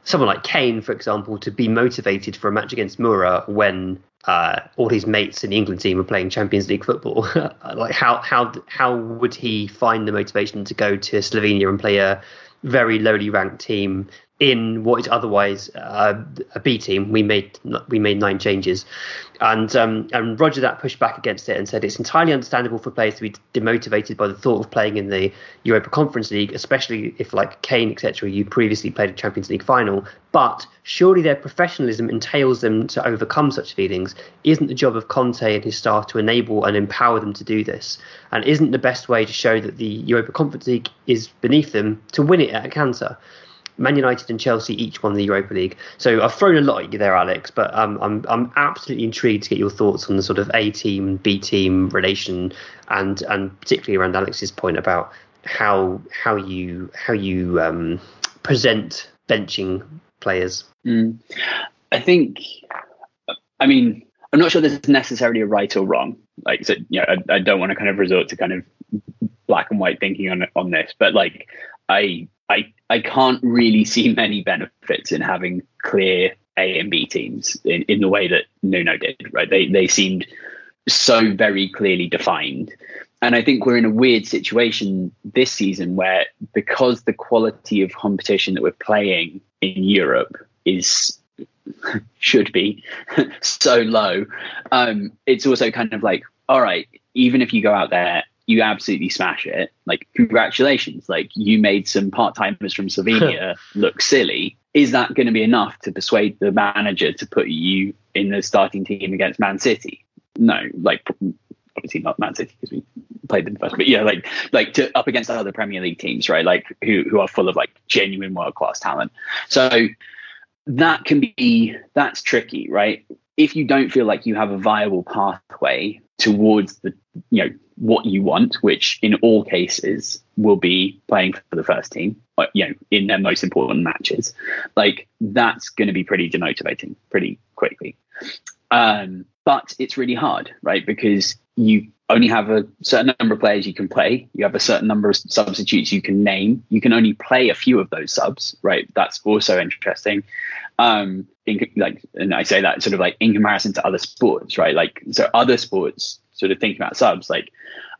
someone like Kane, for example, to be motivated for a match against Mura when uh, all his mates in the England team are playing Champions League football. like how how how would he find the motivation to go to Slovenia and play a very lowly ranked team in what is otherwise uh, a B team. We made we made nine changes, and um, and Roger that pushed back against it and said it's entirely understandable for players to be demotivated by the thought of playing in the Europa Conference League, especially if like Kane etc. You previously played a Champions League final, but surely their professionalism entails them to overcome such feelings. Isn't the job of Conte and his staff to enable and empower them to do this? And isn't the best way to show that the Europa Conference League is beneath them to win it at a canter? Man United and Chelsea each won the Europa League. So I've thrown a lot at you there, Alex, but um, I'm I'm absolutely intrigued to get your thoughts on the sort of A team B team relation, and and particularly around Alex's point about how how you how you um, present benching players. Mm. I think, I mean, I'm not sure there's necessarily a right or wrong. Like, so, you know, I, I don't want to kind of resort to kind of black and white thinking on on this, but like, I I I can't really see many benefits in having clear A and B teams in, in the way that Nuno did. Right? They they seemed so very clearly defined. And I think we're in a weird situation this season where because the quality of competition that we're playing in Europe is should be so low, um, it's also kind of like, all right, even if you go out there you absolutely smash it. Like, congratulations. Like, you made some part timers from Slovenia look silly. Is that going to be enough to persuade the manager to put you in the starting team against Man City? No, like, obviously not Man City because we played them first, but yeah, like, like to up against other Premier League teams, right? Like, who, who are full of like genuine world class talent. So, that can be that's tricky, right? If you don't feel like you have a viable pathway towards the you know what you want, which in all cases will be playing for the first team, uh, you know, in their most important matches. Like that's going to be pretty demotivating pretty quickly. Um, but it's really hard, right? Because you only have a certain number of players you can play. You have a certain number of substitutes you can name. You can only play a few of those subs, right? That's also interesting. Um, in, like, and I say that sort of like in comparison to other sports, right? Like, so other sports, sort of thinking about subs, like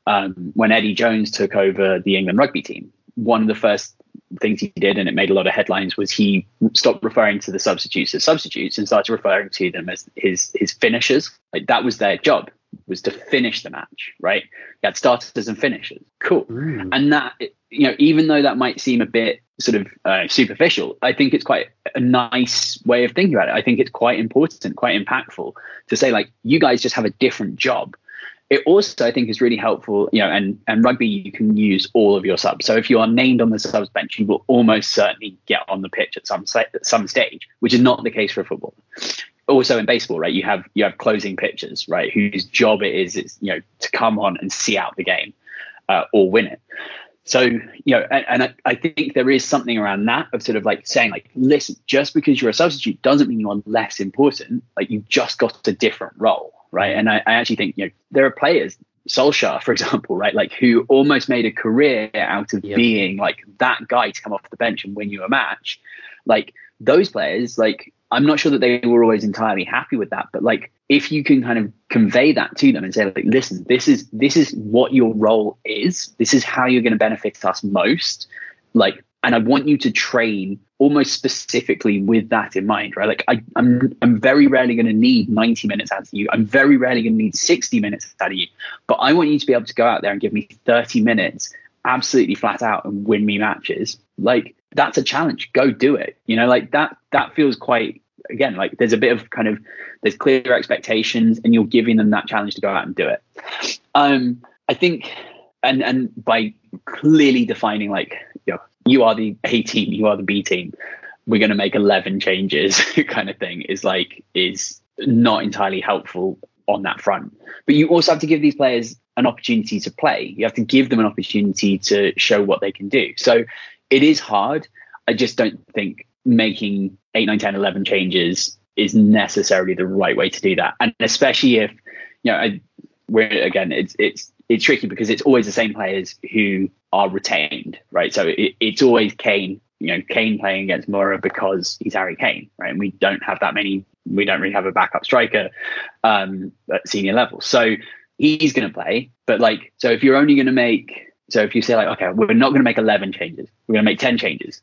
um, when Eddie Jones took over the England rugby team, one of the first things he did, and it made a lot of headlines, was he stopped referring to the substitutes as substitutes and started referring to them as his his finishers. Like that was their job was to finish the match, right? You had starters and finishers. Cool. Mm. And that, you know, even though that might seem a bit sort of uh, superficial, I think it's quite a nice way of thinking about it. I think it's quite important, quite impactful to say, like, you guys just have a different job. It also, I think, is really helpful, you know, and, and rugby, you can use all of your subs. So if you are named on the subs bench, you will almost certainly get on the pitch at some, at some stage, which is not the case for football also in baseball, right? You have you have closing pitchers, right? Whose job it it's is you know to come on and see out the game uh, or win it. So you know, and, and I, I, think there is something around that of sort of like saying like, listen, just because you're a substitute doesn't mean you're less important. Like you just got a different role, right? And I, I actually think you know there are players. Solskjaer, for example, right, like who almost made a career out of yep. being like that guy to come off the bench and win you a match. Like those players, like I'm not sure that they were always entirely happy with that, but like if you can kind of convey that to them and say like, listen, this is this is what your role is. This is how you're going to benefit us most. Like, and I want you to train almost specifically with that in mind, right? Like I, I'm I'm very rarely going to need 90 minutes out of you. I'm very rarely going to need 60 minutes out of you. But I want you to be able to go out there and give me 30 minutes absolutely flat out and win me matches. Like that's a challenge. Go do it. You know, like that that feels quite again like there's a bit of kind of there's clear expectations and you're giving them that challenge to go out and do it. Um I think and and by clearly defining like you know you are the A team, you are the B team, we're going to make 11 changes kind of thing is like is not entirely helpful on that front. But you also have to give these players an opportunity to play. You have to give them an opportunity to show what they can do. So it is hard. I just don't think making 8, 9, 10, 11 changes is necessarily the right way to do that. And especially if, you know, I, we're, again, it's, it's, it's tricky because it's always the same players who are retained, right? So it, it's always Kane, you know, Kane playing against Mura because he's Harry Kane, right? And we don't have that many, we don't really have a backup striker um, at senior level. So he's going to play. But like, so if you're only going to make so if you say like, okay, we're not going to make 11 changes, we're going to make 10 changes.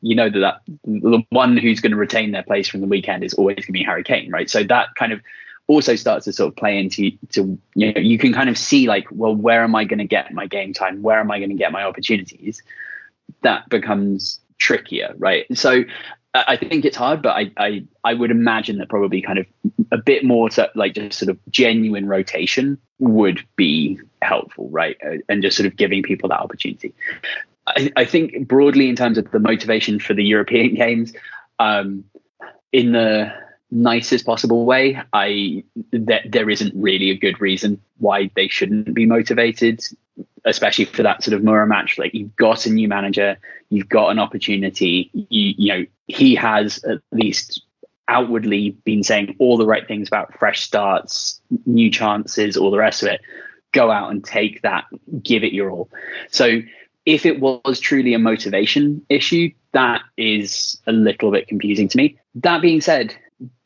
You know that, that the one who's going to retain their place from the weekend is always going to be Harry Kane, right? So that kind of also starts to sort of play into to you know you can kind of see like, well, where am I going to get my game time? Where am I going to get my opportunities? That becomes trickier, right? So I think it's hard, but I, I I would imagine that probably kind of a bit more to like just sort of genuine rotation would be helpful, right? Uh, and just sort of giving people that opportunity. I, I think broadly in terms of the motivation for the European games, um, in the nicest possible way, I that there isn't really a good reason why they shouldn't be motivated especially for that sort of Mura match. Like you've got a new manager, you've got an opportunity. You, you know, he has at least outwardly been saying all the right things about fresh starts, new chances, all the rest of it. Go out and take that, give it your all. So if it was truly a motivation issue, that is a little bit confusing to me. That being said,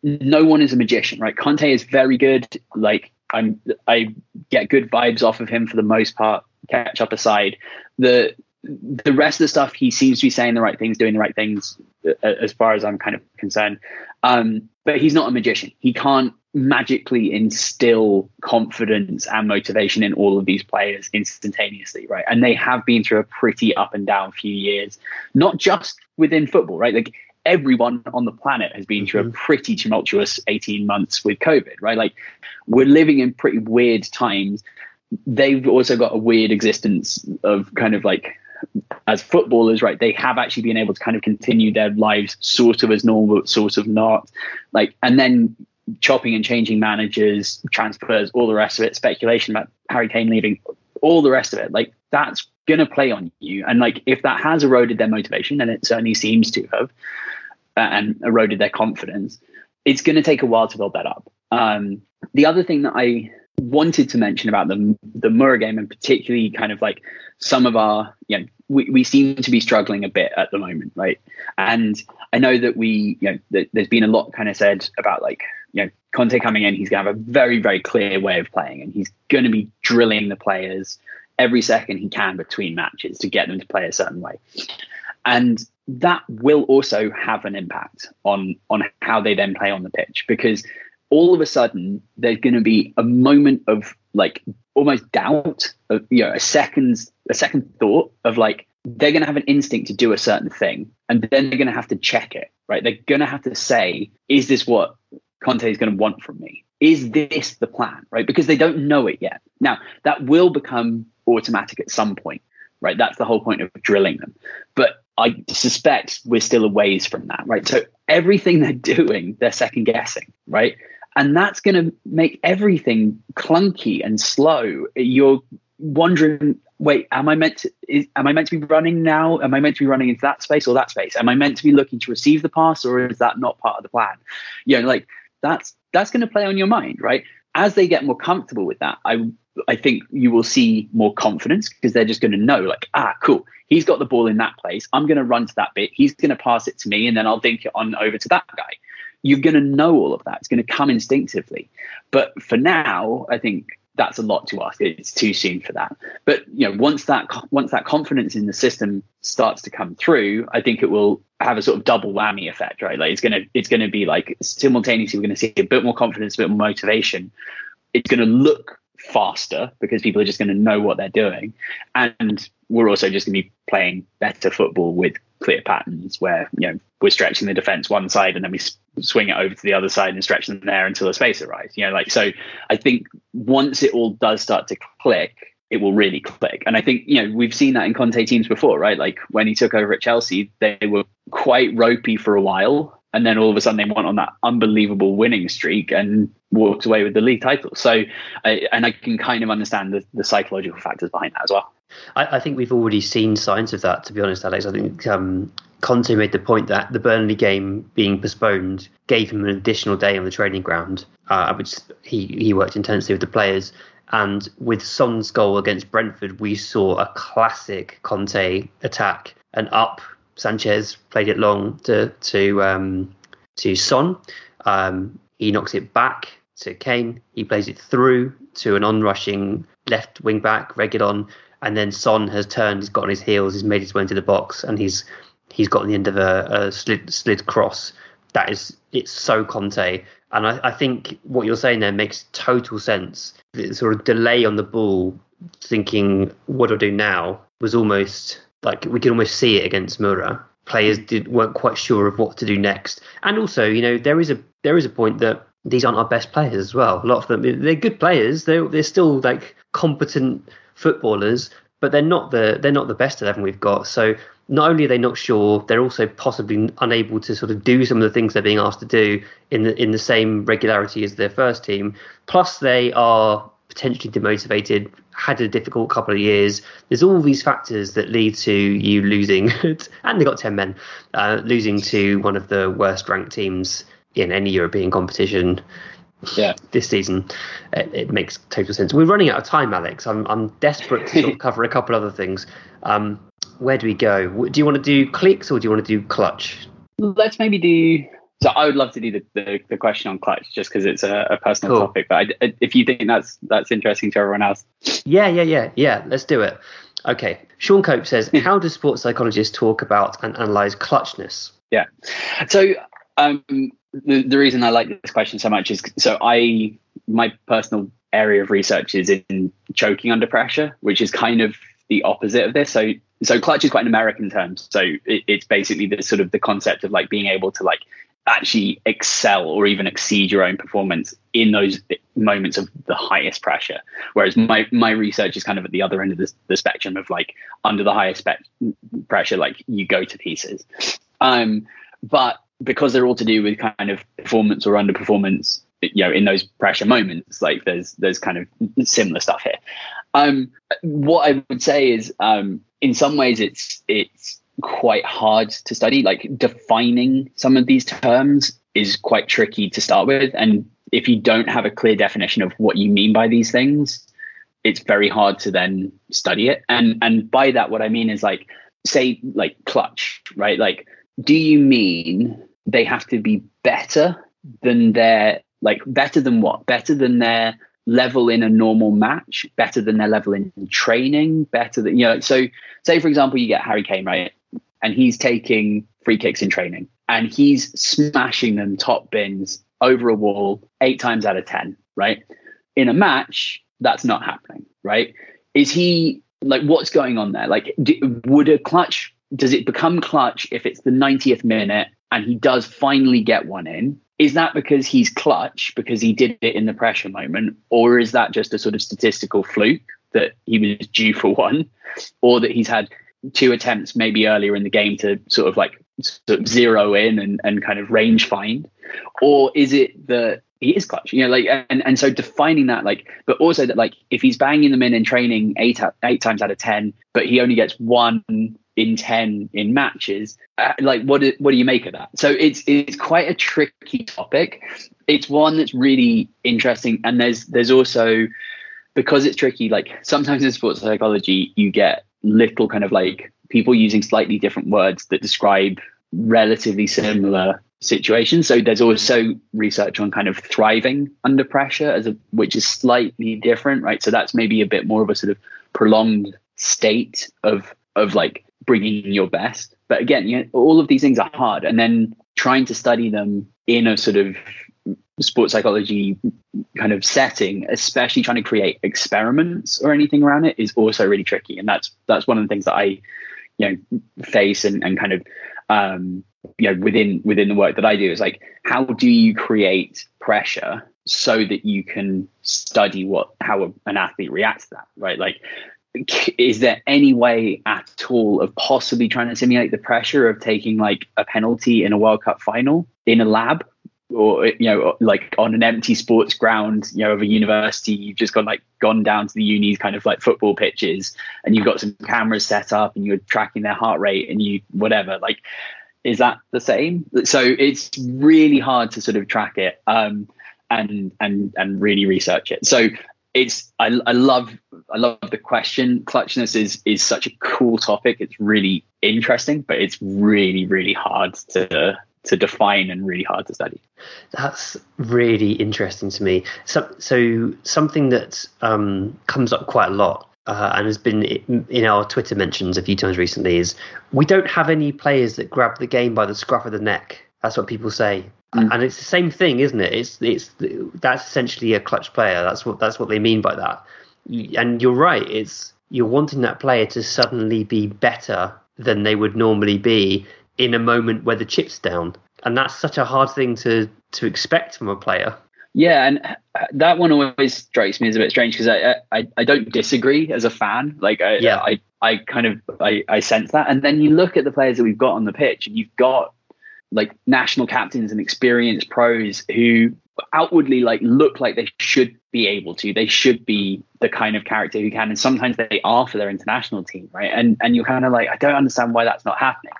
no one is a magician, right? Conte is very good. Like I'm, I get good vibes off of him for the most part catch up aside, the the rest of the stuff he seems to be saying the right things, doing the right things, uh, as far as I'm kind of concerned. Um, but he's not a magician. He can't magically instill confidence and motivation in all of these players instantaneously, right? And they have been through a pretty up and down few years, not just within football, right? Like everyone on the planet has been through a mm-hmm. pretty tumultuous 18 months with COVID, right? Like we're living in pretty weird times they've also got a weird existence of kind of like as footballers, right? They have actually been able to kind of continue their lives sort of as normal, but sort of not. Like, and then chopping and changing managers, transfers, all the rest of it, speculation about Harry Kane leaving, all the rest of it. Like, that's going to play on you. And like, if that has eroded their motivation, and it certainly seems to have, and eroded their confidence, it's going to take a while to build that up. Um, the other thing that I wanted to mention about the the Mura game and particularly kind of like some of our you know we, we seem to be struggling a bit at the moment right and I know that we you know th- there's been a lot kind of said about like you know Conte coming in he's gonna have a very very clear way of playing and he's going to be drilling the players every second he can between matches to get them to play a certain way and that will also have an impact on on how they then play on the pitch because all of a sudden there's going to be a moment of like almost doubt of you know a second's a second thought of like they're going to have an instinct to do a certain thing and then they're going to have to check it right? They're going to have to say is this what conte is going to want from me? Is this the plan? Right? Because they don't know it yet. Now that will become automatic at some point right? That's the whole point of drilling them. But i suspect we're still a ways from that right? So everything they're doing they're second guessing right? And that's going to make everything clunky and slow. You're wondering wait am i meant to is, am i meant to be running now? Am i meant to be running into that space or that space? Am i meant to be looking to receive the pass or is that not part of the plan? You know like that's that's going to play on your mind right as they get more comfortable with that i i think you will see more confidence because they're just going to know like ah cool. He's got the ball in that place. I'm going to run to that bit. He's going to pass it to me and then i'll dink it on over to that guy. You're going to know all of that. It's going to come instinctively. But for now i think that's a lot to ask. It's too soon for that. But you know, once that once that confidence in the system starts to come through, I think it will have a sort of double whammy effect, right? Like it's gonna it's gonna be like simultaneously we're gonna see a bit more confidence, a bit more motivation. It's gonna look faster because people are just going to know what they're doing, and we're also just going to be playing better football with clear patterns where you know we're stretching the defense one side and then we swing it over to the other side and stretch them there until a space arrives. You know, like so. I think once it all does start to click, it will really click. And I think you know we've seen that in Conte teams before, right? Like when he took over at Chelsea, they were quite ropey for a while, and then all of a sudden they went on that unbelievable winning streak and walked away with the league title. So, I, and I can kind of understand the, the psychological factors behind that as well. I, I, think we've already seen signs of that. To be honest, Alex, I think um, Conte made the point that the Burnley game being postponed gave him an additional day on the training ground, uh, which he he worked intensely with the players. And with Son's goal against Brentford, we saw a classic Conte attack and up. Sanchez played it long to to um, to Son. Um, he knocks it back to Kane. He plays it through to an onrushing left wing back, Reguilon, and then Son has turned, he's got on his heels, he's made his way into the box, and he's he's got on the end of a, a slid slid cross. That is, it's so Conte, and I, I think what you're saying there makes total sense. The sort of delay on the ball, thinking what do I do now, was almost like we could almost see it against Mura. Players did, weren't quite sure of what to do next, and also, you know, there is a there is a point that these aren't our best players as well. A lot of them, they're good players. They're they're still like competent footballers, but they're not the they're not the best eleven we've got. So not only are they not sure, they're also possibly unable to sort of do some of the things they're being asked to do in the in the same regularity as their first team. Plus, they are potentially demotivated, had a difficult couple of years. There's all these factors that lead to you losing, and they got ten men uh, losing to one of the worst ranked teams in any European competition yeah. this season. It, it, makes total sense. We're running out of time, Alex. I'm I'm desperate to sort of cover a couple other things. Um, where do we go? Do you want to do clicks or do you want to do clutch? Let's maybe do. So I would love to do the, the, the question on clutch just because it's a, a personal cool. topic. But I, if you think that's that's interesting to everyone else, yeah, yeah, yeah, yeah. Let's do it. Okay. Sean Cope says, how do sports psychologists talk about and analyze clutchness? Yeah. So um, the, the reason I like this question so much is so I my personal area of research is in choking under pressure, which is kind of the opposite of this. So so clutch is quite an American term. So it, it's basically the sort of the concept of like being able to like actually excel or even exceed your own performance in those moments of the highest pressure. Whereas my my research is kind of at the other end of the, the spectrum of like under the highest spe- pressure, like you go to pieces. Um, but because they're all to do with kind of performance or underperformance, you know, in those pressure moments, like there's there's kind of similar stuff here. Um, what I would say is, um, in some ways, it's it's quite hard to study. Like defining some of these terms is quite tricky to start with, and if you don't have a clear definition of what you mean by these things, it's very hard to then study it. And and by that, what I mean is like, say, like clutch, right? Like do you mean they have to be better than their like better than what? Better than their level in a normal match, better than their level in training, better than you know. So say for example, you get Harry Kane, right? And he's taking free kicks in training and he's smashing them top bins over a wall eight times out of 10, right? In a match, that's not happening, right? Is he like what's going on there? Like, do, would a clutch, does it become clutch if it's the 90th minute and he does finally get one in? Is that because he's clutch because he did it in the pressure moment? Or is that just a sort of statistical fluke that he was due for one? Or that he's had two attempts maybe earlier in the game to sort of like sort of zero in and, and kind of range find? Or is it that he is clutch, you know, like, and, and so defining that, like, but also that, like, if he's banging them in in training eight, eight times out of 10, but he only gets one in 10 in matches, uh, like, what what do you make of that? So it's, it's quite a tricky topic. It's one that's really interesting. And there's, there's also, because it's tricky, like, sometimes in sports psychology, you get little kind of like people using slightly different words that describe relatively similar situations. So there's also research on kind of thriving under pressure as a which is slightly different, right? So that's maybe a bit more of a sort of prolonged state of of like bringing your best. But again, you know, all of these things are hard, and then trying to study them in a sort of sports psychology kind of setting, especially trying to create experiments or anything around it, is also really tricky. And that's that's one of the things that I, you know, face and, and kind of um, you know within within the work that I do is like how do you create pressure so that you can study what how a, an athlete reacts to that right like is there any way at all of possibly trying to simulate the pressure of taking like a penalty in a World Cup final in a lab or you know like on an empty sports ground you know of a university you've just gone like gone down to the uni's kind of like football pitches and you've got some cameras set up and you're tracking their heart rate and you whatever like is that the same so it's really hard to sort of track it um and and and really research it so it's I, I love I love the question. Clutchness is is such a cool topic. It's really interesting, but it's really really hard to to define and really hard to study. That's really interesting to me. So, so something that um, comes up quite a lot uh, and has been in our Twitter mentions a few times recently is we don't have any players that grab the game by the scruff of the neck. That's what people say, mm. and it's the same thing, isn't it? It's it's that's essentially a clutch player. That's what that's what they mean by that. And you're right. It's you're wanting that player to suddenly be better than they would normally be in a moment where the chip's down, and that's such a hard thing to to expect from a player. Yeah, and uh, that one always strikes me as a bit strange because I, I I don't disagree as a fan. Like I yeah. I I kind of I, I sense that, and then you look at the players that we've got on the pitch, and you've got like national captains and experienced pros who outwardly like look like they should be able to they should be the kind of character who can and sometimes they are for their international team right and and you're kind of like i don't understand why that's not happening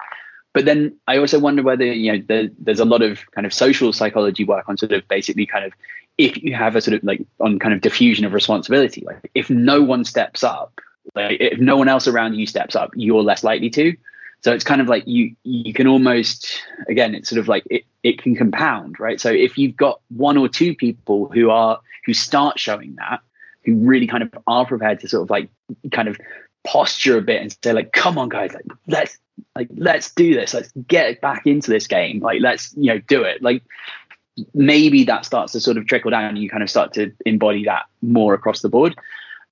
but then I also wonder whether you know the, there's a lot of kind of social psychology work on sort of basically kind of if you have a sort of like on kind of diffusion of responsibility, like if no one steps up, like if no one else around you steps up, you're less likely to. So it's kind of like you you can almost again it's sort of like it, it can compound, right? So if you've got one or two people who are who start showing that, who really kind of are prepared to sort of like kind of posture a bit and say like, come on guys, like let's like let's do this. Let's get back into this game. Like let's you know do it. Like maybe that starts to sort of trickle down and you kind of start to embody that more across the board.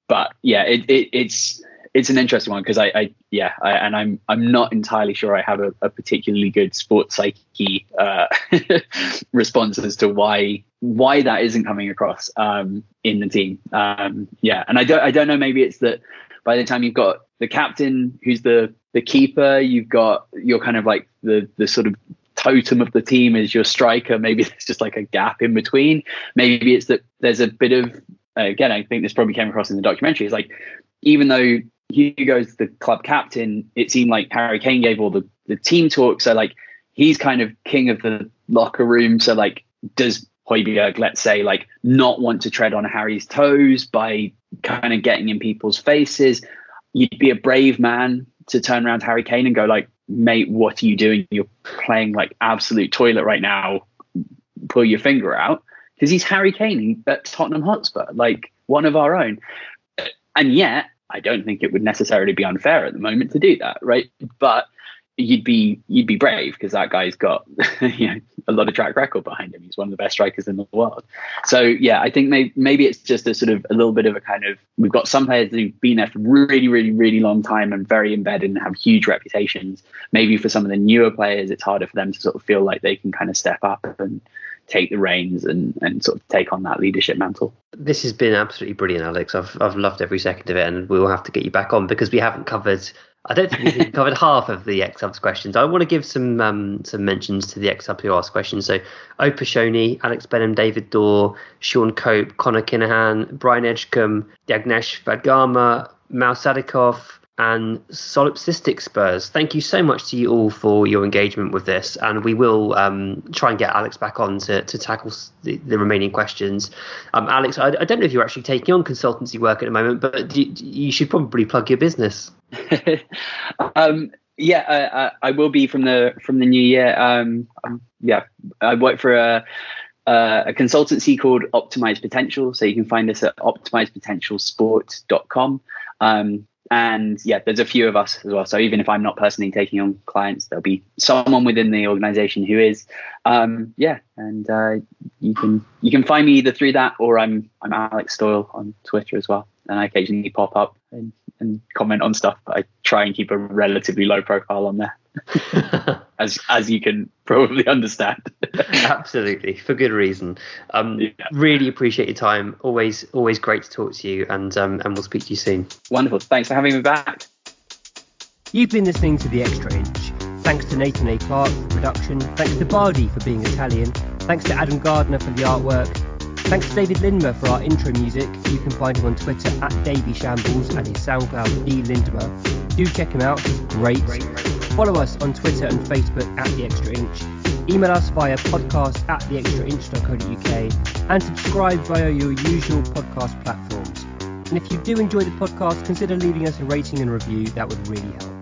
But yeah it, it it's it's an interesting one because I, I yeah I, and i'm i'm not entirely sure i have a, a particularly good sports psyche uh, response as to why why that isn't coming across um, in the team. Um, yeah and i don't i don't know maybe it's that by the time you've got the captain who's the the keeper you've got you're kind of like the the sort of totem of the team is your striker. Maybe there's just like a gap in between. Maybe it's that there's a bit of again i think this probably came across in the documentary is like even though Hugo's the club captain it seemed like harry kane gave all the the team talk. So like he's kind of king of the locker room. So like does Højbjerg, let's say, like not want to tread on Harry's toes by kind of getting in people's faces. You'd be a brave man to turn around Harry Kane and go like, mate, what are you doing? You're playing like absolute toilet right now. Pull your finger out because he's Harry Kane at Tottenham Hotspur, like one of our own. And yet, I don't think it would necessarily be unfair at the moment to do that, right? But you'd be you'd be brave because that guy's got you know a lot of track record behind him. He's one of the best strikers in the world. So yeah, I think maybe maybe it's just a sort of a little bit of a kind of we've got some players who've been there for really really really long time and very embedded and have huge reputations. Maybe for some of the newer players, it's harder for them to sort of feel like they can kind of step up and take the reins and, and sort of take on that leadership mantle. This has been absolutely brilliant, Alex. I've I've loved every second of it, and we will have to get you back on because we haven't covered I don't think we've covered half of the xSubs questions. I want to give some um, some mentions to the xSubs who asked questions. So, Opashoni, Alex Benham, David Dorr, Sean Cope, Connor Kinahan, Brian Edgecombe, Yagnesh Vadgama, Mal Sadikov, and Solipsistic Spurs. Thank you so much to you all for your engagement with this, and we will um, try and get Alex back on to, to tackle the, the remaining questions. Um, Alex, I, I, don't know if you're actually taking on consultancy work at the moment, but you, you should probably plug your business. um, yeah, I will be from the from the new year. Um, um, yeah, I work for a, a, a consultancy called Optimize Potential, so you can find us at optimizepotentialsport.com. Um, and yeah, there's a few of us as well. So even if I'm not personally taking on clients, there'll be someone within the organization who is. Um, yeah, and uh, you can you can find me either through that or I'm I'm Alex Stoyel on Twitter as well, and I occasionally pop up and and comment on stuff, but I try and keep a relatively low profile on there. as as you can probably understand. Absolutely, for good reason. Um, yeah. Really appreciate your time. Always always great to talk to you, and um, and we'll speak to you soon. Wonderful. Thanks for having me back. You've been listening to the Extra Inch. Thanks to Nathan A. Clark for production. Thanks to Bardi for being Italian. Thanks to Adam Gardner for the artwork. Thanks to David Lindmer for our intro music. You can find him on Twitter at Davy Shambles and his SoundCloud D Lindmer. Do check him out, he's great. Follow us on Twitter and Facebook at The Extra Inch. Email us via podcast at theextrainch.co.uk and subscribe via your usual podcast platforms. And if you do enjoy the podcast, consider leaving us a rating and review, that would really help.